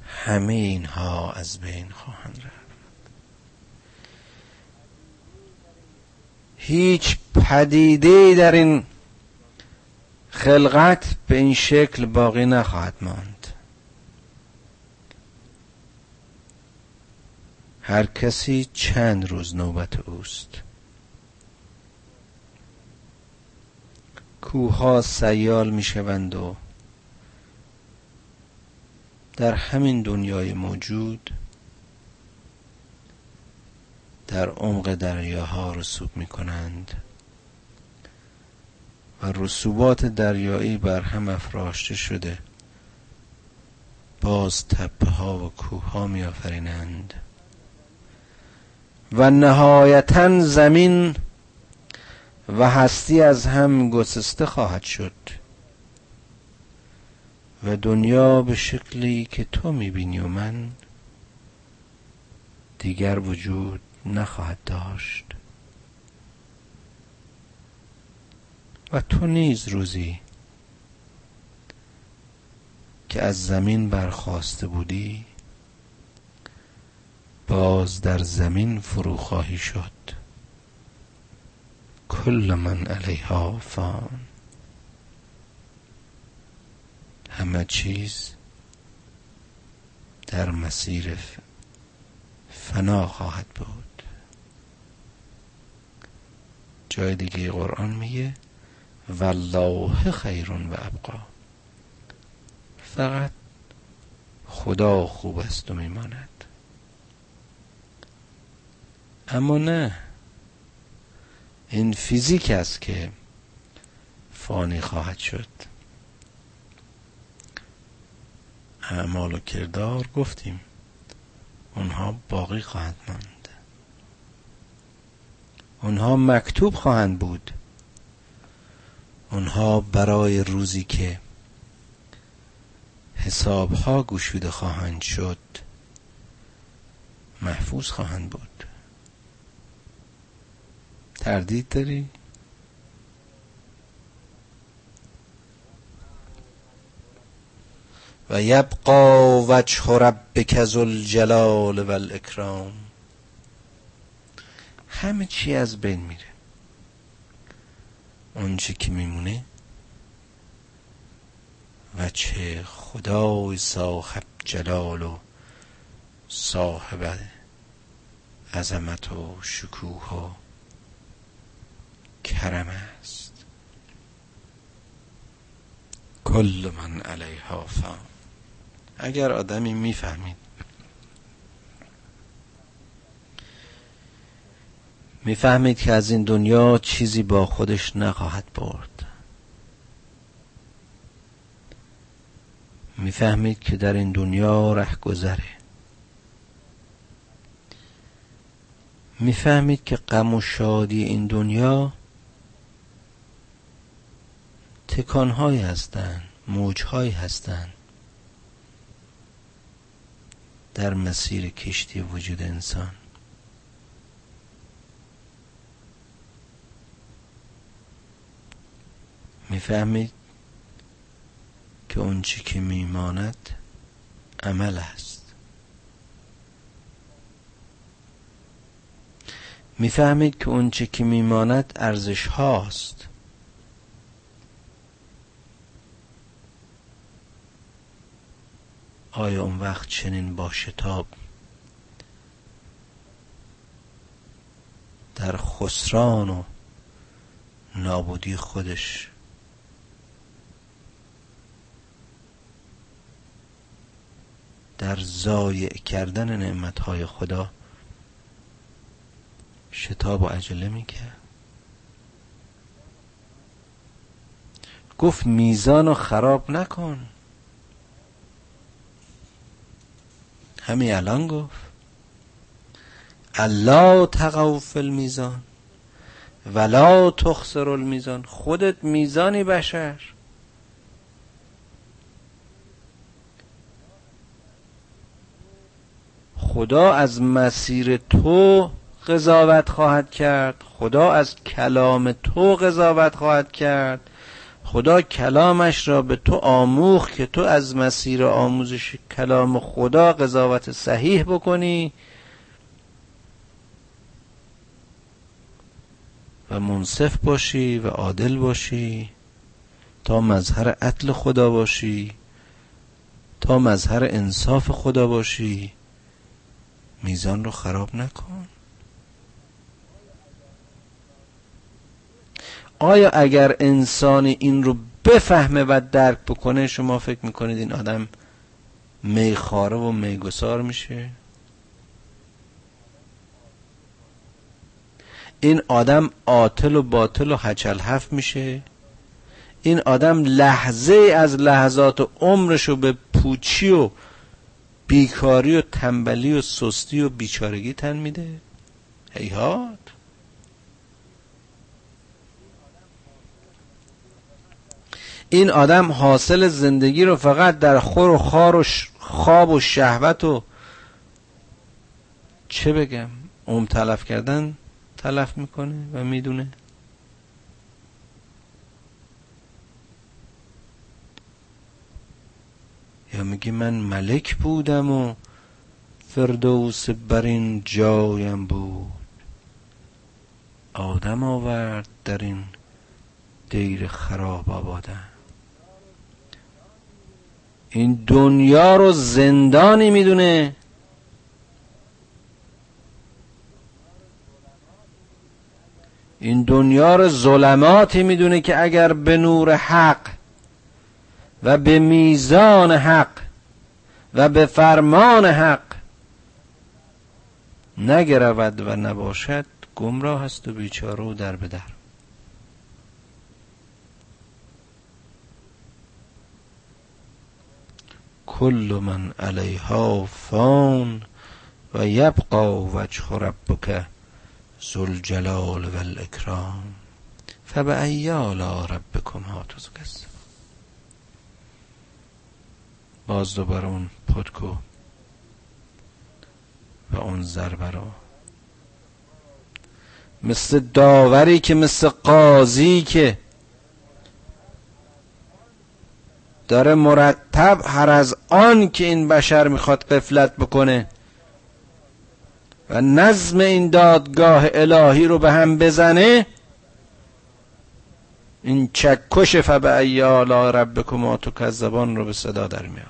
همه اینها از بین خواهند رفت. هیچ پدیده در این خلقت به این شکل باقی نخواهد ماند. هر کسی چند روز نوبت اوست؟ کوها سیال می شوند و در همین دنیای موجود در عمق دریاها رسوب می کنند و رسوبات دریایی بر هم افراشته شده باز تپه ها و کوه ها می آفرینند و نهایتا زمین و هستی از هم گسسته خواهد شد. و دنیا به شکلی که تو می‌بینی و من دیگر وجود نخواهد داشت. و تو نیز روزی که از زمین برخواسته بودی باز در زمین فرو خواهی شد. کل من علیها فان. همه چیز در مسیر فنا خواهد بود. جای دیگه قرآن میگه والله خیر و ابقا. فقط خدا خوب است و میماند. اما نه. این فیزیک است که فانی خواهد شد. اعمال و کردار گفتیم. اونها باقی خواهد ماند. اونها مکتوب خواهند بود. اونها برای روزی که حسابها گشوده خواهند شد محفوظ خواهند بود. تردید داری؟ و یبقا وجه ربک ذو الجلال و الاکرام همه چی از بین میره. اونچه که میمونه؟ و چه خدای صاحب جلال و صاحب عظمت و شکوه و کرم است. کل من علیها فان. اگر آدمی می‌فهمید می‌فهمید که از این دنیا چیزی با خودش نخواهد برد. می‌فهمید که در این دنیا ره گذره می‌فهمید که غم و شادی این دنیا تکانهایی هستند موجهایی هستند. در مسیر کشتی وجود انسان. می‌فهمید که اون چی که میماند عمل است. می‌فهمید که اون چی که میماند ارزش هاست. آیا اون وقت چنین با شتاب در خسران و نابودی خودش در ضایع کردن نعمتهای خدا شتاب و عجله می‌کرد. گفت میزان رو خراب نکن. همین الان گفت. الله تقو فی المیزان ولا تخسر المیزان. خودت میزانی بشر. خدا از مسیر تو قضاوت خواهد کرد. خدا از کلام تو قضاوت خواهد کرد. خدا کلامش را به تو آموخ که تو از مسیر آموزش کلام خدا قضاوت صحیح بکنی و منصف باشی و عادل باشی تا مظهر عدل خدا باشی تا مظهر انصاف خدا باشی. میزان رو خراب نکن. آیا اگر انسانی این رو بفهمه و درک بکنه شما فکر می‌کنید این آدم میخاره و میگسار میشه؟ این آدم عاطل و باطل و هچل هفت میشه. این آدم لحظه از لحظات عمرش رو به پوچی و بیکاری و تنبلی و سستی و بیچارگی تن میده. هیهات. این آدم حاصل زندگی رو فقط در خور و خار و خواب و شهوت و چه بگم اوم تلف کردن تلف می‌کنه و می‌دونه. یا میگی من ملک بودم و فردوس بر این جایم بود. آدم آورد در این دیر خراب آبادم. این دنیا رو زندانی می‌دونه. این دنیا رو ظلماتی می‌دونه که اگر به نور حق و به میزان حق و به فرمان حق نگرود و نباشد گمراه است و بیچاره و در بدر کل من علیها فان و یبقا وجه ربک زلجلال و الاکرام. فبأی آلاء ربکما تکذبان باز دوباره اون پتکو و اون ضربه رو. مثل داوری که مثل قاضی که داره مرتب هر از آن که این بشر می‌خواد قفلت بکنه و نظم این دادگاه الهی رو به هم بزنه این چکش فبعی ربکما تو کذبان رو به صدا در می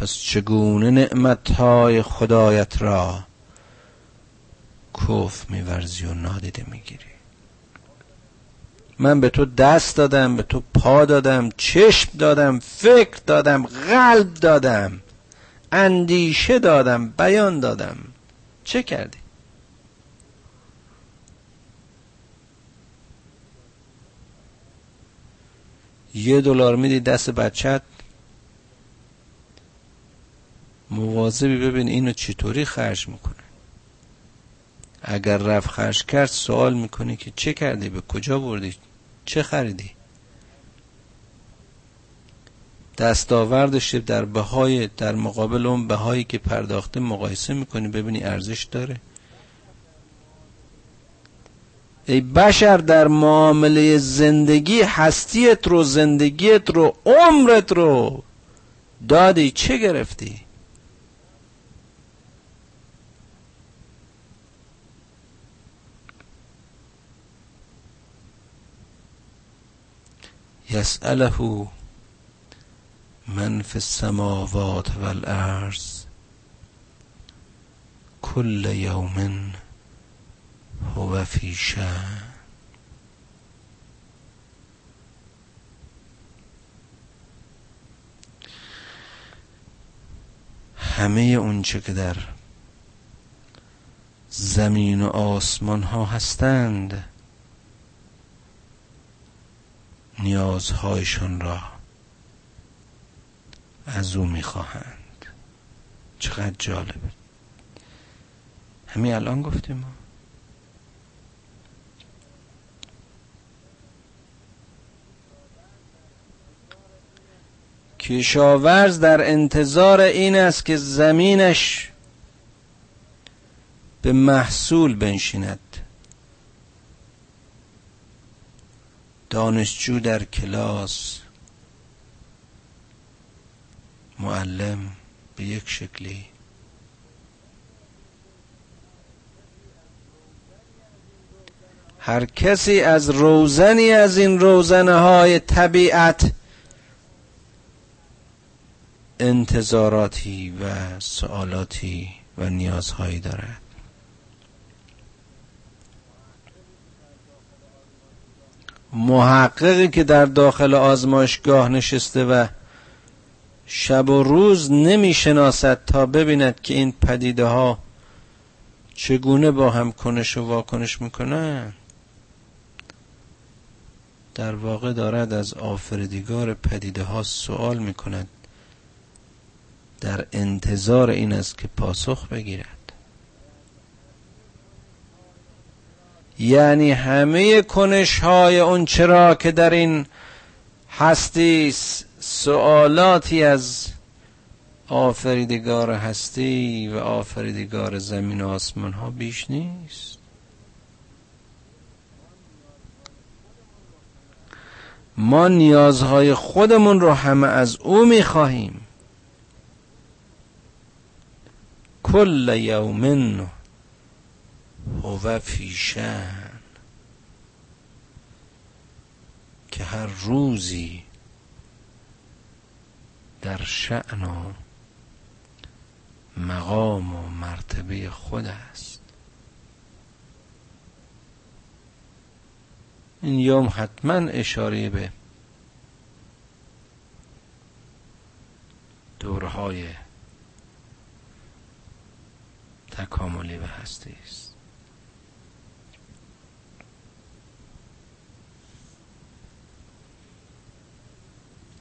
پس چگونه نعمتهای خدایت را کف میورزی و نادیده می‌گیری؟ من به تو دست دادم به تو پا دادم چشم دادم فکر دادم قلب دادم اندیشه دادم بیان دادم. چه کردی؟ یه دلار میدی دست بچت مواظبی ببین اینو چطوری خرج می‌کنه. اگر رفت خرج کرد سوال می‌کنی که چه کردی؟ به کجا بردی؟ چه خریدی؟ دستاوردش در بهای در مقابل اون بهایی که پرداخته مقایسه می‌کنی ببینی ارزش داره. ای بشر در معامله زندگی هستیت رو زندگیت رو عمرت رو دادی چه گرفتی؟ یسأله من فی السماوات والارض کل یوم هو فی شان همه اونچه که در زمین و آسمان ها هستند نیازهایشان را از او می‌خواهند. چقدر جالبه همین الان گفتیم ما. کشاورز در انتظار این است که زمینش به محصول بنشیند. دانشجو در کلاس. معلم به یک شکلی. هر کسی از روزنی از این روزنه های طبیعت انتظاراتی و سوالاتی و نیازهایی دارد. محققی که در داخل آزمایشگاه نشسته و شب و روز نمی شناسد تا ببیند که این پدیده ها چگونه با هم کنش و واکنش می‌کنن. در واقع دارد از آفریدگار پدیده ها سوال می کند در انتظار این است که پاسخ بگیرد. یعنی همه کنش های اون چرا که در این هستی سوالاتی از آفریدگار هستی و آفریدگار زمین و آسمان ها بیش نیست. ما نیازهای خودمون رو همه از او می‌خواهیم. کل یومن هو فیشن که هر روزی در شعن و مقام و مرتبه خود است. این یوم حتما اشاره به دورهای تکاملی و هستی است.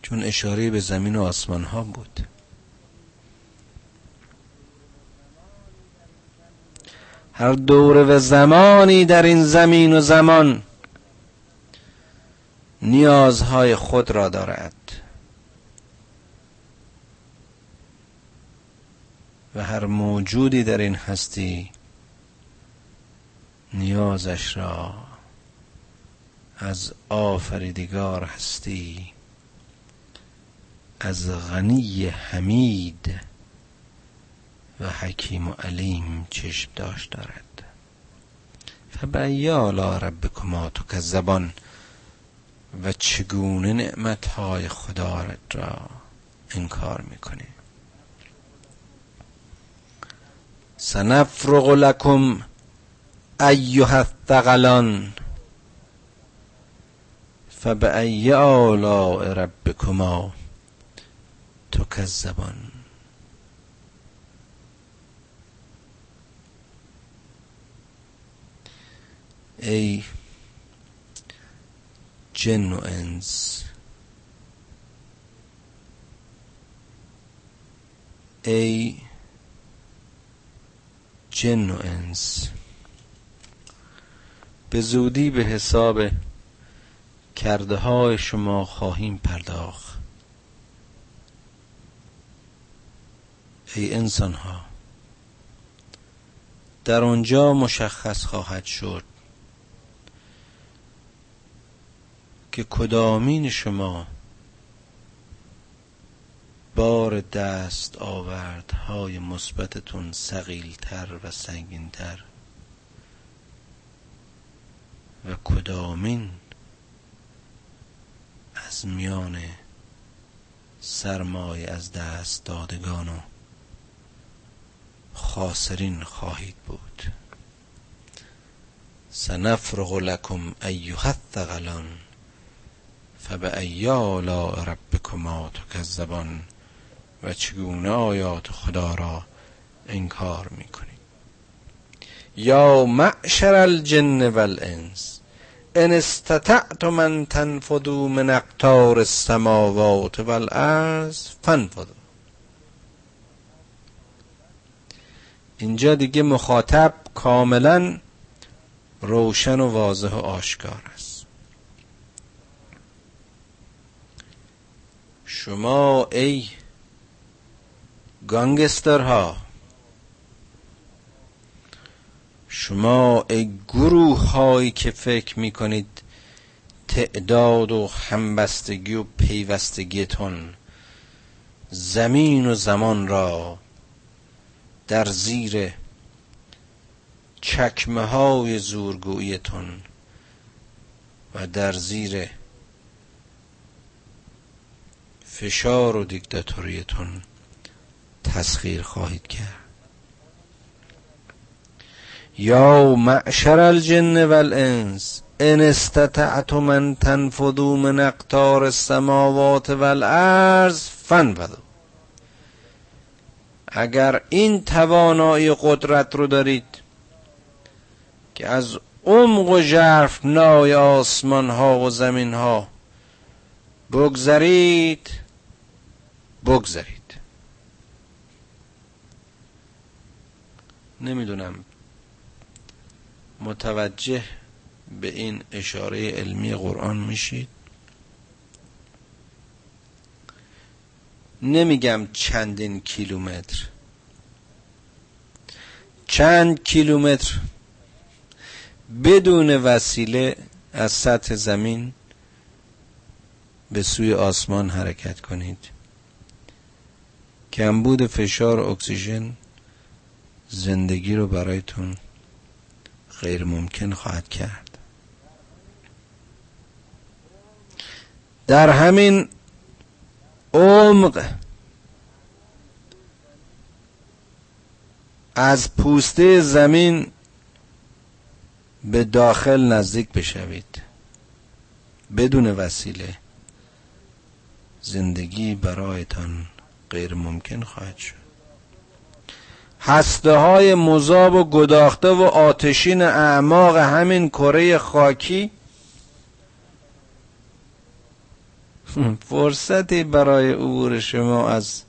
چون اشاره به زمین و آسمان ها بود. هر دوره و زمانی در این زمین و زمان نیازهای خود را دارد. و هر موجودی در این هستی نیازش را از آفریدگار هستی. از غنی حمید و حکیم و علیم چشم داشت دارد. ربکما تو که زبان و چگونه نعمتهای خدا را انکار می‌کنه سنفرغ لکم ایها الثقلان فبأی آلاء ربکما تکذبان ای جن و انس ای جن و انس به زودی به حساب کرده های شما خواهیم پرداخت. ای انسان ها در آنجا مشخص خواهد شد که کدامین شما بار دست آورد های مثبتتون سقیلتر و سنگینتر و کدامین از میان سرمایه از دست دادگان و خاسرین خواهید بود. سنفرغ لکم ایها الثقلان فبأی آلاء ربکما تکذبان و چگونه آیات خدا را انکار می‌کنید؟ یا معشر الجن والانس ان استطعتم من تنفذوا من اقطار السماوات والارض فانفذوا. اینجا دیگه مخاطب کاملا روشن و واضح و آشکار است. شما ای گانگسترها شما ای گروه هایی که فکر می کنید تعداد و همبستگی و پیوستگیتون زمین و زمان را در زیر چکمه های زورگویتون و در زیر فشار و دیکتاتوریتون تسخیر خواهید کرد. یا معشر الجن والانس ان استطعتم من تنفذوا من اقطار السماوات والارض فانفذوا. اگر این توانایی قدرت رو دارید که از عمق و جرف نای آسمان ها و زمین ها بگذرید بگذرید. نمی‌دونم متوجه به این اشاره علمی قرآن میشید؟ نمیگم چندین کیلومتر. چند کیلومتر؟ بدون وسیله از سطح زمین به سوی آسمان حرکت کنید. کمبود فشار اکسیژن زندگی رو برایتون غیر ممکن خواهد کرد. در همین عمق از پوسته زمین به داخل نزدیک بشوید. بدون وسیله زندگی برایتان غیر ممکن خواهد شد. هسته های مذاب و گداخته و آتشین اعماق همین کره خاکی فرصتی برای عبور شما از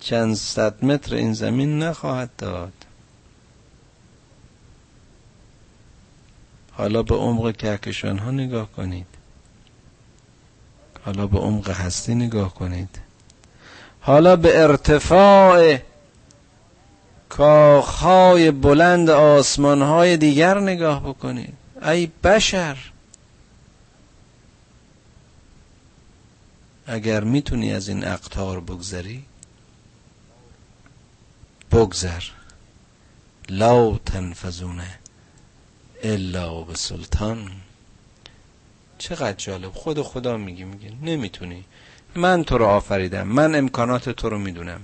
چند صد متر این زمین نخواهد داد. حالا به عمق کهکشان ها نگاه کنید. حالا به عمق هستی نگاه کنید. حالا به ارتفاع کاخهای بلند آسمانهای دیگر نگاه بکنید. ای بشر! اگر می‌تونی از این اقتار بگذری بگذر. لا تنفذونه الا به سلطان چقدر جالب. خود خدا میگی میگه نمی‌تونی. من تو رو آفریدم. من امکانات تو رو می‌دونم.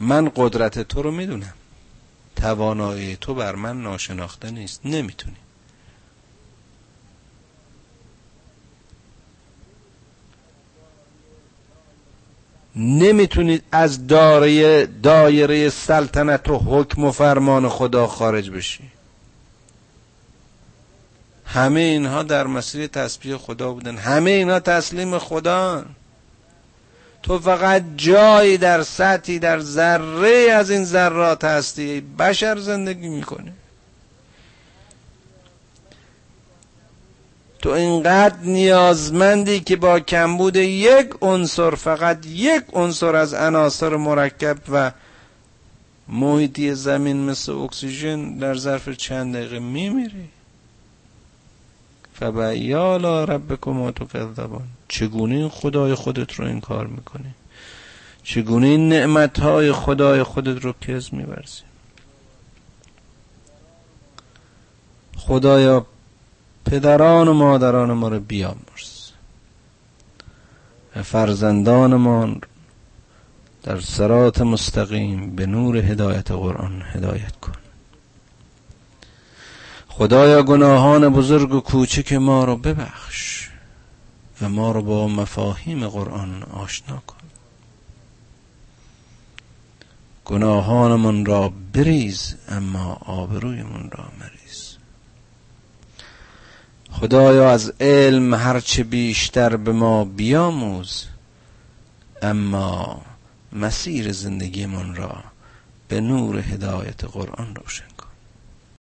من قدرت تو رو می‌دونم. توانایی تو بر من ناشناخته نیست. نمی‌تونی. نمی‌تونید از دایره دایره سلطنت و حکم و فرمان خدا خارج بشی. همه اینها در مسیر تسبیح خدا بودن. همه اینها تسلیم خدا. تو فقط جایی در سطحی در ذره از این ذرات هستی. بشر زندگی می‌کنه تو اینقدر نیازمندی که با کمبود یک عنصر فقط یک عنصر از عناصر مرکب و محیطی زمین مثل اکسیژن در ظرف چند دقیقه میمیری؟ فبیالا ربکما تکذبان چگونه این خدای خودت رو انکار می‌کنی؟ چگونه این نعمتهای خدای خودت رو کز میبرزی خدایا پدران و مادران ما رو بیامرز. و فرزندانمان در سرات مستقیم به نور هدایت قرآن هدایت کن. خدایا گناهان بزرگ و کوچک ما رو ببخش و ما رو با مفاهیم قرآن آشنا کن. گناهانمون را بریز اما آبرویمون را مریز. خدایا از علم هرچه بیشتر به ما بیاموز اما مسیر زندگیمون را به نور هدایت قرآن روشن